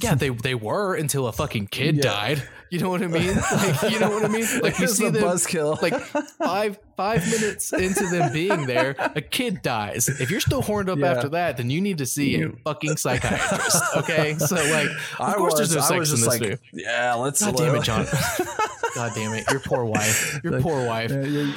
Yeah, they they were until a fucking kid Yeah. died. You know what I mean? Like you know what I mean? [laughs] Like you see a them buzzkill. like five five minutes into them being there, [laughs] a kid dies. If you're still horned up Yeah. after that, then you need to see a fucking psychiatrist. [laughs] Okay, so like, of I course was, there's no I sex in this like, movie. yeah, let's. God damn it, John. [laughs] God damn it, your poor wife. Your Like, poor wife.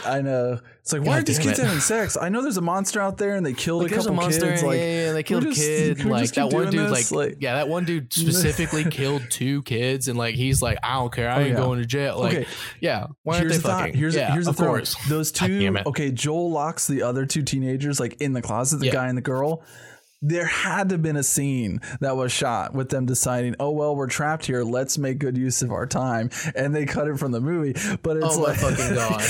I know. It's like, why God are these kids it. having sex? I know there's a monster out there, and they killed Like a there's a couple monster, kids. yeah, Like, yeah, yeah, they killed a kid. Like that one dude, like, Like- yeah, that one dude specifically [laughs] killed two kids, and like he's like, I don't care, I Oh, ain't yeah. going to jail. Like, okay, yeah, why aren't here's they the thought. fucking? Here's yeah, here's the course. Those [laughs] two. Okay, Joel locks the other two teenagers like in the closet, the guy and the girl. There had to have been a scene that was shot with them deciding, oh well, we're trapped here. Let's make good use of our time, and they cut it from the movie. But it's Oh my like, fucking [laughs] God.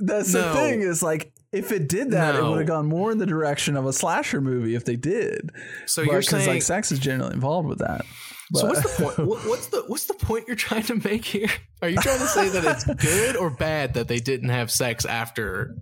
that's No. the thing. Is like if it did that, it would have gone more in the direction of a slasher movie if they did. So you're because saying like sex is generally involved with that. so what's the point? What's the what's the point you're trying to make here? Are you trying to say that it's [laughs] good or bad that they didn't have sex after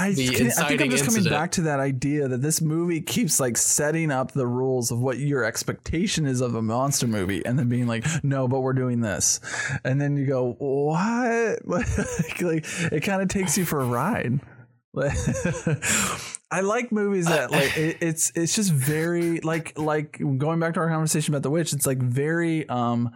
I, can- I think I'm just coming incident. back to that idea that this movie keeps like setting up the rules of what your expectation is of a monster movie, and then being like, "No, but we're doing this," and then you go, "What?" [laughs] like, like, it kind of takes you for a ride. [laughs] I like movies that like it, it's it's just very like like going back to our conversation about the witch. It's like very um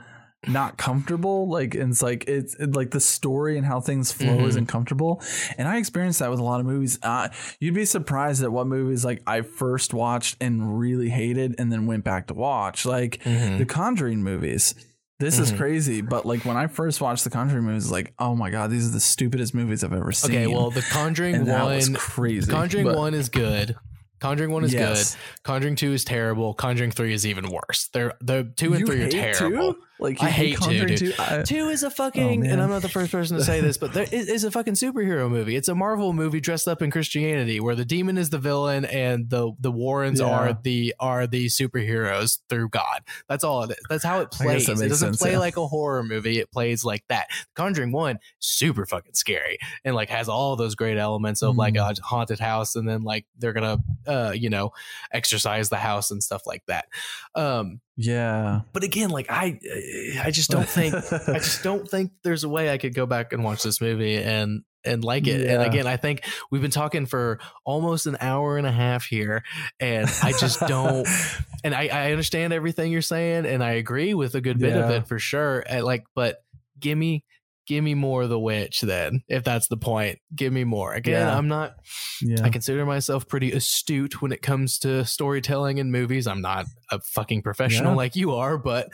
not comfortable like it's like it's it- like the story and how things flow Mhm. isn't comfortable and i experienced that with a lot of movies uh, you'd be surprised at what movies like i first watched and really hated and then went back to watch like Mhm. the conjuring movies this is Mhm. crazy but like when i first watched the conjuring movies like oh my god these are the stupidest movies i've ever seen Okay, well, The Conjuring and that was crazy Conjuring but- one is good. Conjuring one is Yes. good. Conjuring two is terrible. Conjuring three is even worse. They're the two and You three are terrible. two? Like I hate two, dude. two? I- Two is a fucking, man. and I'm not the first person to say this, but there [laughs] is, is a fucking superhero movie. It's a Marvel movie dressed up in Christianity, where the demon is the villain and the the Warrens Yeah. are the are the superheroes through God. That's all it is. That's how it plays. It doesn't sense, play yeah. like a horror movie. It plays like that. Conjuring one, super fucking scary, and like has all those great elements of like Mm. a haunted house, and then like they're gonna, uh, you know, exercise the house and stuff like that. Um, yeah but again, like I, eh, I just don't think I just don't think there's a way I could go back and watch this movie and and like it. And again, I think we've been talking for almost an hour and a half here, and I just don't. [laughs] and I, I understand everything you're saying, and I agree with a good bit of it for sure. And like, but give me. Give me more of the witch, then, if that's the point. Give me more. Again, Yeah. I'm not. yeah I consider myself pretty astute when it comes to storytelling in movies. I'm not a fucking professional Yeah. like you are, but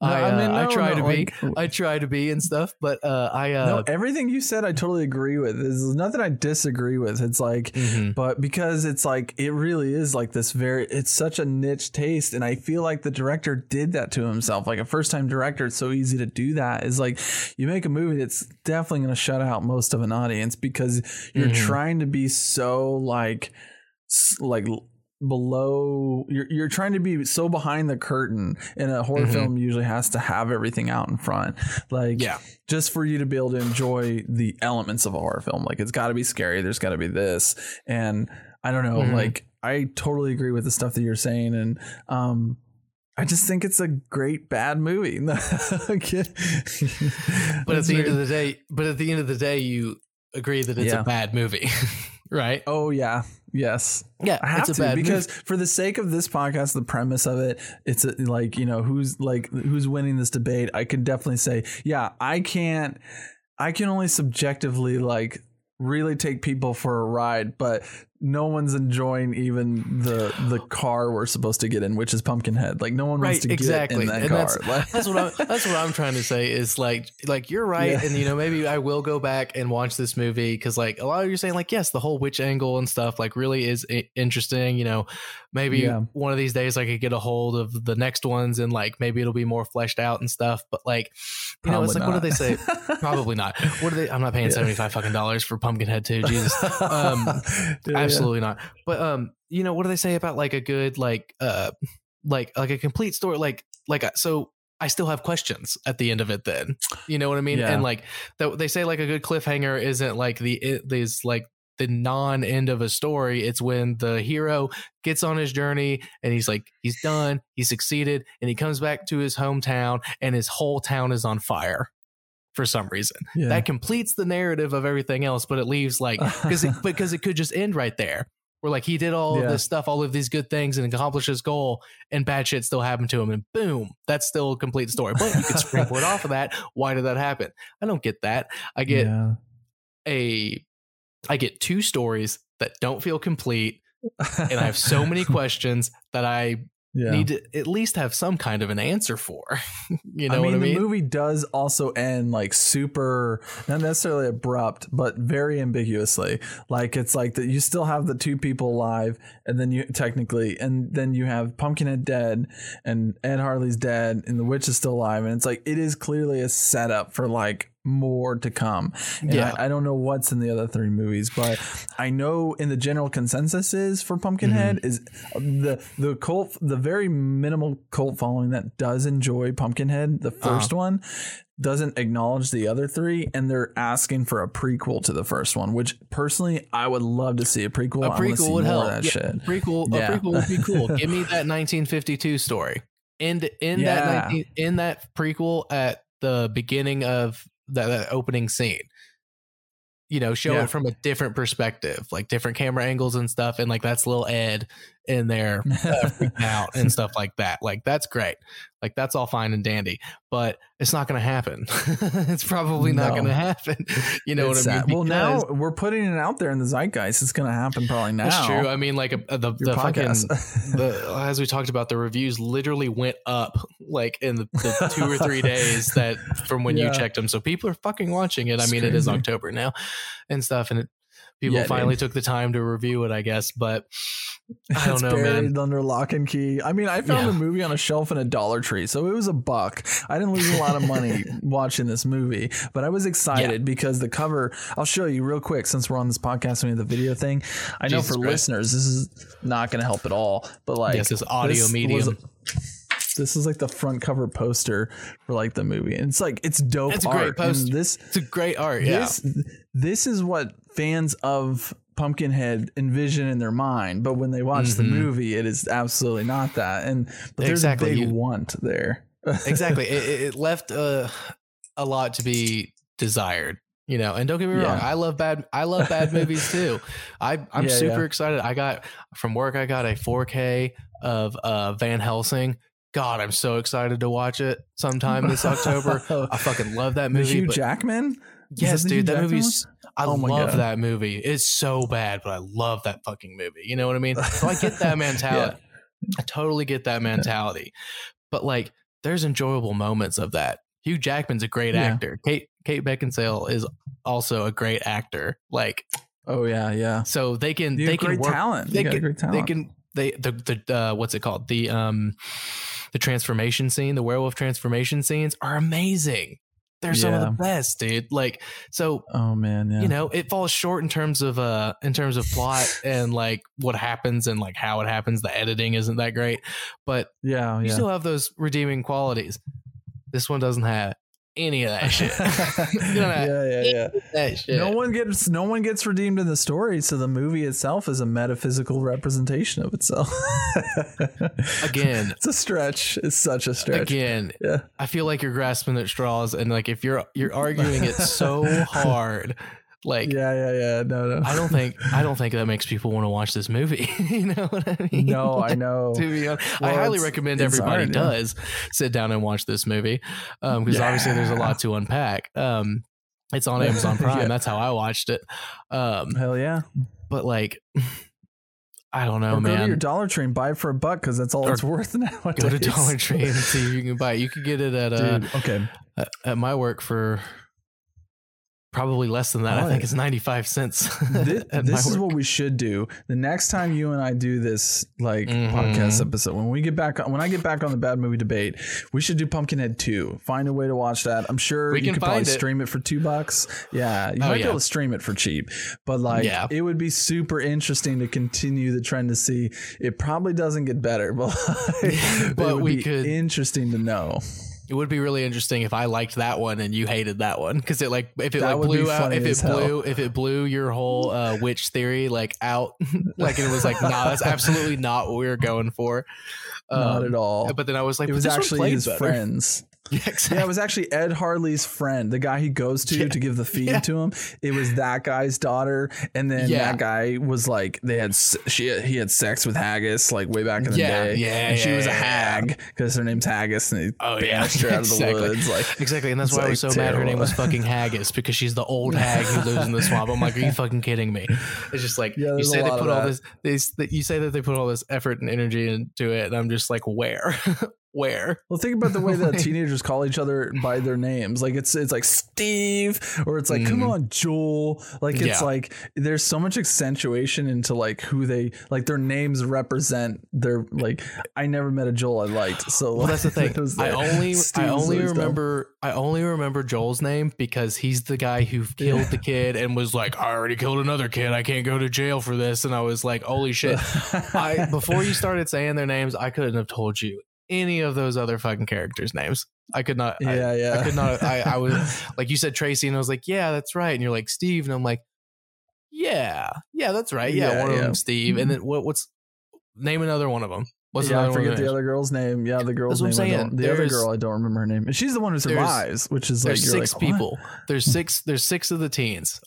No, I, uh, I no, try no, to be. I try to be and stuff, but uh, I uh, no, everything you said, I totally agree with. There's nothing I disagree with. It's like, mhm. but because it's like, it really is like this very, it's such a niche taste. And I feel like the director did that to himself. Like a first time director, it's so easy to do that. Is like, you make a movie that's definitely going to shut out most of an audience because you're Mhm. trying to be so like, like, below you're you're trying to be so behind the curtain and a horror Mhm. film usually has to have everything out in front like yeah, just for you to be able to enjoy the elements of a horror film. Like it's got to be scary. There's got to be this, and I don't know. Mhm. Like I totally agree with the stuff that you're saying, and um, I just think it's a great bad movie. [laughs] but at the end of the day, but at the end of the day, you agree that it's Yeah. a bad movie, [laughs] right? oh yeah, yes. Yeah, I have it's a to bad because movie. for the sake of this podcast, the premise of it, it's a, like you know who's like who's winning this debate. I can definitely say, yeah, I can't. I can only subjectively like really take people for a ride, but no one's enjoying even the the car we're supposed to get in, which is Pumpkinhead. Like no one wants to exactly. get in that And car. that's- [laughs] That's what I'm. That's what I'm trying to say. Is like, like you're right, Yeah. and you know maybe I will go back and watch this movie because like a lot of you are saying like yes, the whole witch angle and stuff like really is interesting. You know, maybe Yeah. one of these days I could get a hold of the next ones and like maybe it'll be more fleshed out and stuff. But like, you know, it's like Probably what do they say? [laughs] Probably not. What do they? I'm not paying Yeah. seventy five fucking dollars for Pumpkinhead too. Jesus. Um, [laughs] Yeah, yeah. absolutely not but um you know what do they say about like a good like uh like like a complete story like like uh, so i still have questions at the end of it then you know what i mean Yeah. and like that they say like a good cliffhanger isn't like the it is like the non end of a story it's when the hero gets on his journey and he's like he's done he succeeded and he comes back to his hometown and his whole town is on fire for some reason Yeah. that completes the narrative of everything else but it leaves like [laughs] because it, because it could just end right there where like he did all Yeah. of this stuff all of these good things and accomplished his goal and bad shit still happened to him and boom that's still a complete story but you could springboard off of that why did that happen i don't get that i get yeah. a i get two stories that don't feel complete and i have so many [laughs] questions that i yeah. need to at least have some kind of an answer for [laughs] you know I mean, what i mean the movie does also end like super, not necessarily abrupt, but very ambiguously. Like it's like that you still have the two people alive, and then you technically, and then you have Pumpkinhead dead, and Ed Harley's dead, and the witch is still alive, and it's like it is clearly a setup for like more to come. And Yeah. I, I don't know what's in the other three movies, but I know in the general consensus is for Pumpkinhead Mm-hmm. is the the cult the very minimal cult following that does enjoy Pumpkinhead, the 1st one, doesn't acknowledge the other three, and they're asking for a prequel to the first one, which personally I would love to see a prequel. a prequel would help. That Yeah, shit. Prequel, Yeah. a prequel would be [laughs] cool. Give me that 1952 story. In in Yeah. that 19, in that prequel at the beginning of that, that opening scene. You know, show Yeah. it from a different perspective, like different camera angles and stuff, and like that's little Ed in there uh, out and [laughs] stuff like that. Like that's great. Like that's all fine and dandy, but it's not going to happen. [laughs] it's probably not No. going to happen. [laughs] You know It's what I mean? Well, now we're putting it out there in the zeitgeist. It's going to happen probably now. that's true. I mean, like uh, the Your the fucking podcast. [laughs] the as we talked about the reviews literally went up like in the, the two or three days that from when Yeah. you checked them so people are fucking watching it i mean it is october now and stuff and it, people Yeah, dude. finally took the time to review it i guess but i [laughs] don't it's know buried man under lock and key. I mean, I found Yeah. the movie on a shelf in a Dollar Tree, so it was a buck. I didn't lose a lot of money [laughs] watching this movie, but I was excited because the cover. I'll show you real quick since we're on this podcast and we have the video thing. I know for Christ. listeners, this is not going to help at all, but like Yes, it's audio this was- medium. this is like the front cover poster for like the movie, and it's like it's dope It's a great poster. This it's a great art yeah this this is what fans of Pumpkinhead envision in their mind, but when they watch the Mhm. movie, it is absolutely not that. And but there's Exactly. a big You- want there. [laughs] exactly it, it- left uh, a lot to be desired you know and don't get me wrong i love bad i love bad movies too [laughs] i i'm Yeah, super yeah. excited i got from work i got a 4k of uh van helsing god i'm so excited to watch it sometime this october [laughs] i fucking love that the movie Hugh Jackman. Yes the Hugh dude that Jackman movie's i Oh love God. that movie it's so bad but i love that fucking movie you know what i mean so i get that [laughs] mentality I totally get that mentality. But like there's enjoyable moments of that. Hugh Jackman's a great Yeah. actor. Kate Kate Beckinsale is also a great actor. Like Oh yeah, yeah. so they can You they can great work talent. they got can- great talent. they can they the the uh, what's it called? The um the transformation scene, the werewolf transformation scenes are amazing. They're some of the best, dude. Like so oh man, yeah. you know it falls short in terms of uh in terms of plot [laughs] and like what happens and like how it happens the editing isn't that great but yeah, you yeah. still have those redeeming qualities this one doesn't have any of that shit [laughs] You know yeah, yeah, yeah. that shit No one gets no one gets redeemed in the story, so the movie itself is a metaphysical representation of itself. [laughs] Again. it's a stretch. It's such a stretch. again Yeah. i feel like you're grasping at straws and like if you're you're arguing it so [laughs] hard like yeah, yeah, yeah. No, no. I don't think [laughs] I don't think that makes people want to watch this movie. [laughs] you know what I mean? No, I know. to be honest, I highly recommend everybody hard, yeah. does sit down and watch this movie because obviously there's a lot to unpack. Um, it's on [laughs] Amazon Prime. Yeah. That's how I watched it. Um, Hell yeah. but like, [sighs] I don't know, or go to your man. Dollar Tree and buy it for a buck because that's all Or it's worth now. Go to Dollar Tree and see if you can buy it. You could get it at uh, Dude, okay. at- at my work for probably less than that. I Oh, think it's ninety five cents. [laughs] This, this is what we should do. The next time you and I do this like Mhm. podcast episode, when we get back on, when I get back on the bad movie debate, we should do Pumpkinhead 2. Find a way to watch that. I'm sure We you can could probably it. stream it for two bucks. Yeah. You Oh, might be able to stream it for cheap. But like Yeah. it would be super interesting to continue the trend to see it probably doesn't get better, [laughs] but, like, [laughs] But it would we be could- interesting to know. It would be really interesting if I liked that one and you hated that one because it like if it That like blew out if it hell. blew if it blew your whole uh, witch theory like out [laughs] like it was like nah that's absolutely not what we were going for. Not Um, at all. But then I was like, it was actually his better. friends. Yeah, [laughs] Yeah, it was actually Ed Harley's friend, the guy he goes to Yeah. to give the feed Yeah. to him. It was that guy's daughter, and then Yeah. that guy was like, they had she he had sex with Haggis like way back in the Yeah, day. yeah, and she yeah, was a hag because her name's Haggis, and he Oh, yeah. banished her [laughs] out of the Exactly. woods. Like, Exactly, and that's It's, why I was so like, mad her name was fucking Haggis because she's the old [laughs] hag who lives in the swamp. I'm like, are you fucking kidding me? It's just like Yeah, you there's a say they put all that. this, these, that you say that they put all this effort and energy into it, and I'm just like, where, where? Well, think about the way that [laughs] teenagers call each other by their names. Like it's it's like Steve, or it's like, come Mhm. on, Joel. Like it's Yeah. like there's so much accentuation into like who they like their names represent. Their like I never met a Joel I liked. So Well, that's the [laughs] thing. I only I only remember I only remember Joel's name because he's the guy who killed Yeah. the kid and was like, I already killed another kid. I can't go to jail for this. And I was like, holy shit. [laughs] I before you started saying their names, I couldn't have told you any of those other fucking characters' names. I could not. I, yeah, yeah. I could not. I, I was [laughs] like you said Tracy, and I was like, yeah, that's right. And you're like Steve, and I'm like, yeah, yeah, that's right. Yeah, Yeah, one of them Steve, and mm-hmm. then what? What's name another one of them? What's yeah, I forget the other girl's name. Yeah, the girl's what name. Saying. the other girl, I don't remember her name. And she's the one who survives, which is like There's six like, what? people. There's six. There's six of the teens.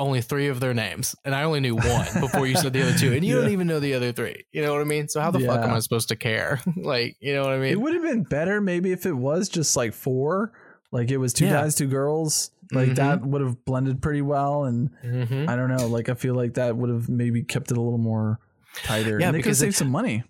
Only three of their names, and I only knew [laughs] one before you said the other two, and you Yeah. don't even know the other three. You know what I mean? So how the fuck am I supposed to care? [laughs] like, you know what I mean? It would have been better maybe if it was just like four, like it was two Yeah. guys, two girls. Like Mhm. that would have blended pretty well, and Mm-hmm. I don't know. Like I feel like that would have maybe kept it a little more tighter. Yeah, and they could because save some money.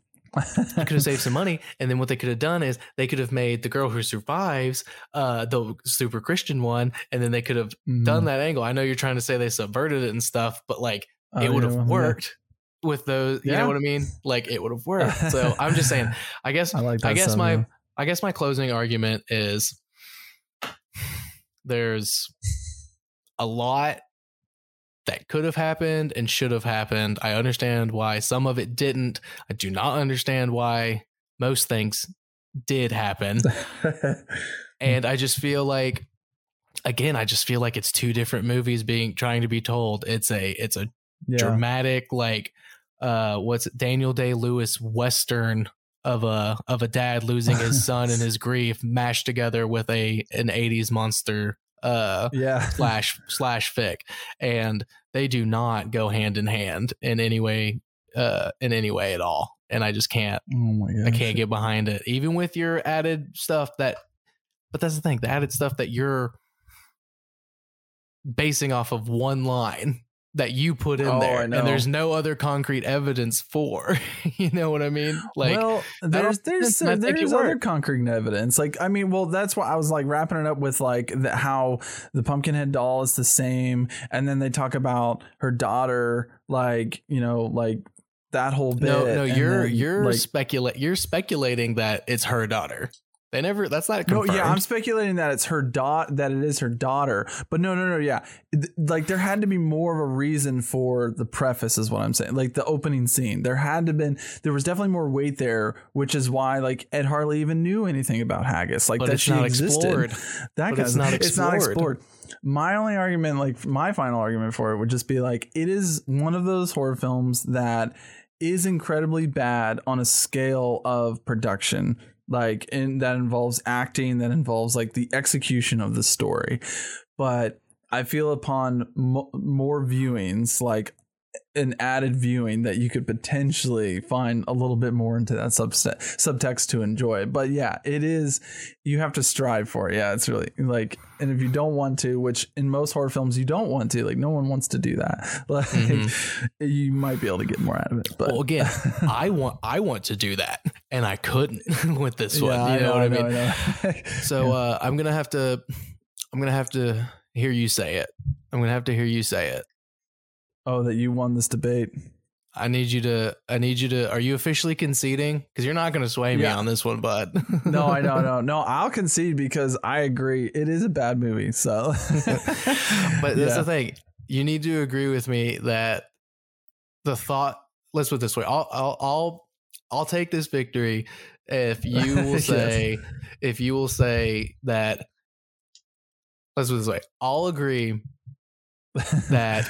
Could have saved some money and then what they could have done is they could have made the girl who survives uh the super christian one and then they could have Mm. done that angle i know you're trying to say they subverted it and stuff but like Oh, it would have yeah, yeah. worked with those you Yeah. know what i mean like it would have [laughs] worked so i'm just saying i guess I like that. i guess stuff, my i guess my closing argument is [sighs] there's a lot that could have happened and should have happened. I understand why some of it didn't. I do not understand why most things did happen. [laughs] and I just feel like again, I just feel like it's two different movies being trying to be told. It's a it's a yeah. dramatic like uh what's it, Daniel Day Lewis western of a of a dad losing his [laughs] son and his grief mashed together with a an 80s monster uh yeah. [laughs] slash slash fic. And they do not go hand in hand in any way uh in any way at all. And i just can't Oh my i can't get behind it. Even with your added stuff that but that's the thing the added stuff that you're basing off of one line that you put in Oh, there and there's no other concrete evidence for [laughs] you know what i mean like well, there's there's there's other worked. concrete evidence. Like I mean, well, that's why I was like wrapping it up with like the, how the Pumpkinhead doll is the same, and then they talk about her daughter, like you know, like that whole bit. no no you're then, you're like, speculate you're speculating that it's her daughter they never that's not Confirmed. no, yeah, I'm speculating that it's her dot that it is her daughter, but no, no, no, yeah, Th- like there had to be more of a reason for the preface, is what I'm saying. Like the opening scene, there had to been, there was definitely more weight there, which is why like Ed Harley even knew anything about haggis, like But that she not existed. explored. That it's not it's not explored. explored. My only argument, like my final argument for it, would just be like it is one of those horror films that is incredibly bad on a scale of production like and that involves acting that involves like the execution of the story. But i feel upon mo- more viewings like an added viewing that you could potentially find a little bit more into that subst- subtext to enjoy but yeah it is you have to strive for it yeah it's really like and if you don't want to which in most horror films you don't want to like no one wants to do that [laughs] like you might be able to get more out of it but Mm-hmm. Well, again, [laughs] I want I want to do that, and I couldn't [laughs] with this one. Yeah, you know, what I mean? know. So uh, I'm gonna have to I'm gonna have to hear you say it. I'm gonna have to hear you say it. Oh, that you won this debate. I need you to. I need you to. Are you officially conceding? Because you're not gonna sway me Yeah. on this one, bud. [laughs] No, I know, no, [laughs] no. I'll concede because I agree. It is a bad movie. So, [laughs] but that's Yeah. the thing. You need to agree with me that the thought. Let's put it this way. I'll I'll I'll, I'll take this victory if you will Yes. say if you will say that. Let's put it this way. I'll agree that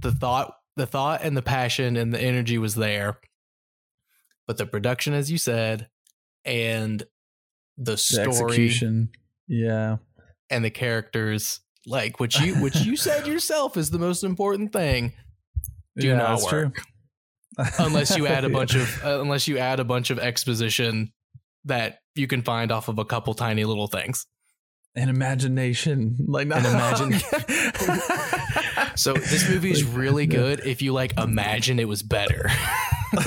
the thought the thought and the passion and the energy was there but the production as you said and the the story execution. Yeah. and the characters like which you which you said [laughs] yourself is the most important thing do yeah, not that's work true. unless you add a bunch of [laughs] uh, unless you add a bunch of exposition that you can find off of a couple tiny little things and imagination, like [laughs] And imagine- So this [laughs] movie is really good if you like imagine it was better. [laughs] like,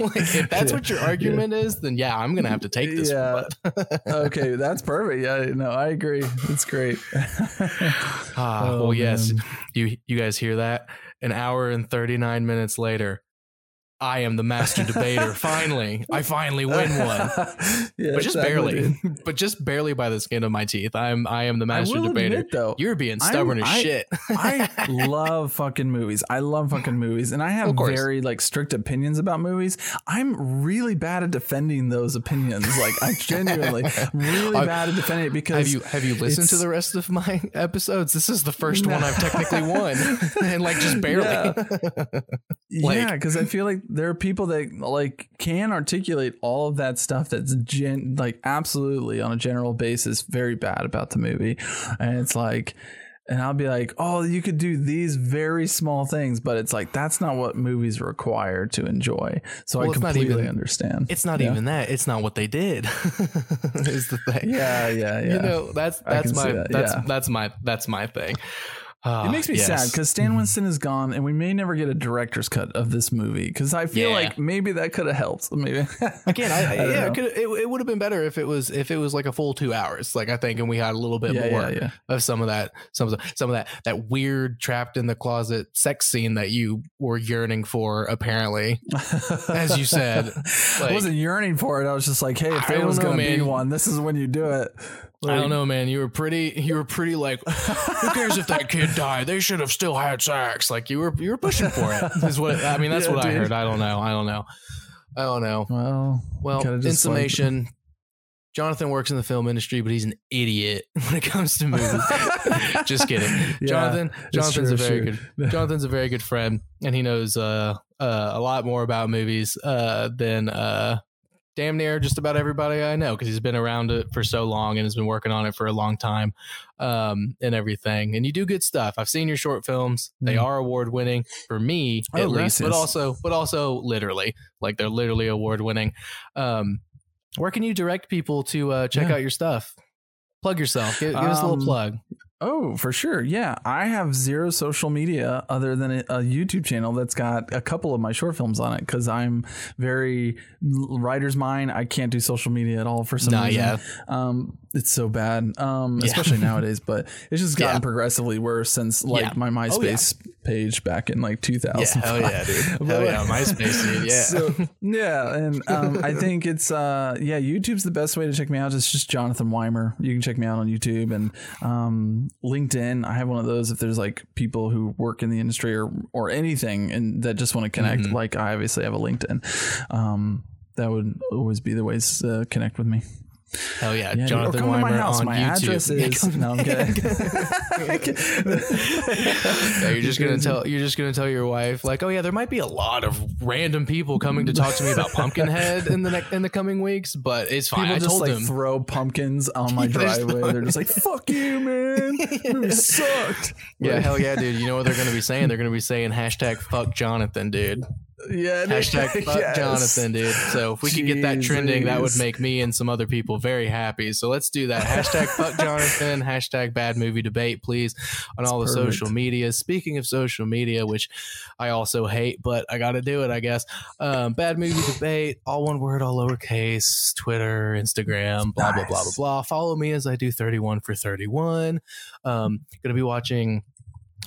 like, if that's Yeah. what your argument is, then yeah, I'm gonna have to take this Yeah. one. [laughs] Okay, that's perfect. Yeah, no, I agree. It's great. ah, Oh, well, yes, you you guys hear that? An hour and 39 minutes later, I am the master debater. [laughs] finally, I finally win one. [laughs] yeah, but just barely, [laughs] but just barely by the skin of my teeth. I'm I am the master debater. admit, though, You're being I'm- stubborn as I- shit. I love fucking movies. I love fucking movies, and I have very like strict opinions about movies. I'm really bad at defending those opinions. Like I genuinely really I- bad at defending it because have you have you listened to the rest of my episodes? This is the first one I've technically won, and like just barely. Like- yeah, because I feel like there are people that like can articulate all of that stuff that's gen like absolutely on a general basis very bad about the movie, and it's like. And I'll be like, oh, you could do these very small things, but it's like that's not what movies require to enjoy. So Well, I completely even- understand. It's not Yeah. even that. It's not what they did. [laughs] is the thing. Yeah, yeah, yeah. You know, that's that's my that, that's yeah. that's my that's my thing. Ah, It makes me yes. sad because Stan Winston is gone, and we may never get a director's cut of this movie. Because I feel Yeah. like maybe that could have helped. Maybe [laughs] Again, I, I, don't yeah, it, it, it would have been better if it was if it was like a full two hours. Like I think, and we had a little bit yeah, more yeah, yeah. of some of that, some of the, some of that that weird trapped in the closet sex scene that you were yearning for. Apparently, As you said, [laughs] I wasn't yearning for it. I was just like, hey, if there was going to be one, this is when you do it. I don't know, man. You were pretty. You were pretty like. Who cares if that kid died? They should have still had sex. Like you were. You were pushing for it. Is what I mean. That's Yeah, what I heard. I don't know. I don't know. I don't know. Well, Well, in just, like- Jonathan works in the film industry, but he's an idiot [laughs] when it comes to movies. [laughs] Just kidding. Yeah, Jonathan. Jonathan's true, a very it's good. Jonathan's a very good friend, and he knows uh, uh, a lot more about movies uh, than uh, damn near just about everybody I know because he's been around it for so long and has been working on it for a long time um, and everything. And you do good stuff. I've seen your short films; they Mm. are award winning for me Oh, at least, but also, but also literally, like they're literally award winning. Um, where can you direct people to uh, check Yeah. out your stuff? Plug yourself. Give, give us a little Um, plug. Oh, for sure. Yeah. I have zero social media other than a, YouTube channel that's got a couple of my short films on it because I'm very writer's mind. I can't do social media at all for some Nah, reason. yeah. Um, it's so bad, um, Yeah. especially [laughs] nowadays, but it's just gotten Yeah. progressively worse since like Yeah. my Oh, yeah. MySpace page back in like 2000. Yeah, hell yeah, dude. [laughs] Hell yeah, MySpace, dude. [laughs] Yeah. So, yeah, and um, I think it's uh, yeah, YouTube's the best way to check me out. It's just Jonathan Wymer. You can check me out on YouTube and um, LinkedIn. I have one of those if there's like people who work in the industry or or anything and that just want to connect. Mhm. Like I obviously have a LinkedIn. Um, that would always be the ways to connect with me. Hell yeah, Yeah. Jonathan or come to my Wymer house. on My YouTube. address is no, I'm [laughs] kidding. yeah, you're just gonna tell you're just gonna tell your wife like, oh yeah, there might be a lot of random people coming to talk to me about [laughs] Pumpkinhead in the next in the coming weeks, but it's fine. People I just told like him. throw pumpkins on my [laughs] driveway. They're just like, "Fuck you, man! Movie sucked." yeah, Like- hell yeah, dude. You know what they're gonna be saying? They're gonna be saying hashtag fuck Jonathan, dude. Yeah, Hashtag [laughs] fuck yes. Jonathan, dude. So if we could get that trending, that would make me and some other people very happy. So let's do that. Hashtag [laughs] fuck Jonathan, hashtag bad movie debate, please, on all the That's social perfect. media. Speaking of social media, which I also hate, but I got to do it, I guess. Um, bad movie debate, all one word, all lowercase, Twitter, Instagram, blah, blah, blah, blah, blah. Follow me as I do 31 for 31. Um, going to be watching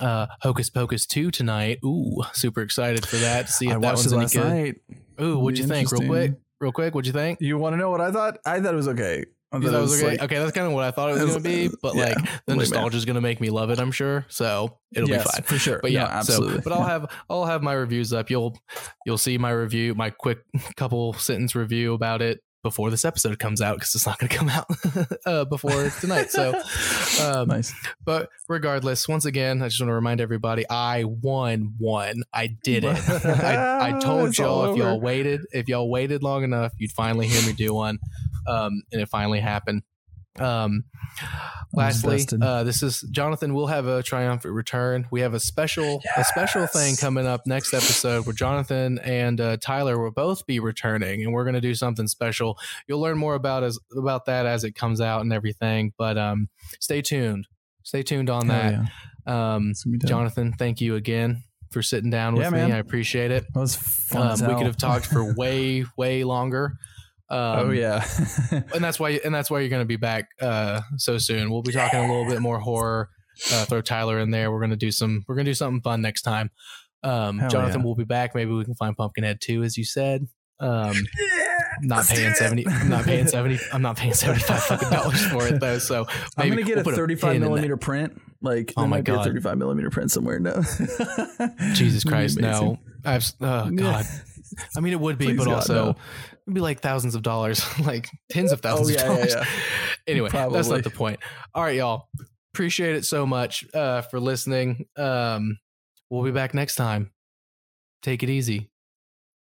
uh Hocus Pocus 2 tonight. Ooh, super excited for that to see [sighs] if I that watched one's it any last good. night. Ooh, what'd you think? Real quick, real quick, what'd you think? You want to know what I thought? I thought it was okay. I thought thought it was okay. like- okay, that's kind of what I thought it was [laughs] going to be, but yeah, like the nostalgia is going to make me love it. I'm sure, so it'll Yes, be fine. for sure. But No, yeah, absolutely. So, but I'll have I'll have my reviews up. You'll you'll see my review, my quick [laughs] couple sentence review about it before this episode comes out because it's not going [laughs] to come out uh, before tonight. So, [laughs] um, nice. but regardless, once again, I just want to remind everybody I won one. I did it. [laughs] I, I told It's y'all if y'all waited, if y'all waited long enough, you'd finally hear me do one. Um, and it finally happened. Um, lastly, uh, this is Jonathan. We'll have a triumphant return. We have a special, a special thing coming up next episode where Jonathan and uh, Tyler will both be returning, and we're going to do something special. You'll learn more about as about that as it comes out and everything. But um, stay tuned. Stay tuned on that. yeah. Um, It's gonna be dope. Jonathan, thank you again for sitting down with Yeah, me. man. I appreciate it. That was fun. Um, we could have talked for [laughs] way, way longer. Um, oh yeah. [laughs] and that's why, and that's why you're going to be back uh, so soon. We'll be talking a little bit more horror. Uh, throw Tyler in there. We're going to do some. We're going to do something fun next time. Um, Jonathan yeah. will be back. Maybe we can find Pumpkinhead too, as you said. Um, not paying seventy. I'm not paying seventy. I'm not paying seventy five [laughs] fucking dollars for it though. So I'm gonna get we'll a 35 pin in that. millimeter print. Like, Oh there my might be God. a 35 millimeter print somewhere. No, Jesus [laughs] Christ, no! I've oh god. I mean, it would be, Please but God, also no. It'd be like thousands of dollars, [laughs] like tens of thousands Oh, yeah, of yeah, dollars. yeah. [laughs] anyway, that's not the point. All right, y'all. Appreciate it so much uh, for listening. Um, we'll be back next time. Take it easy.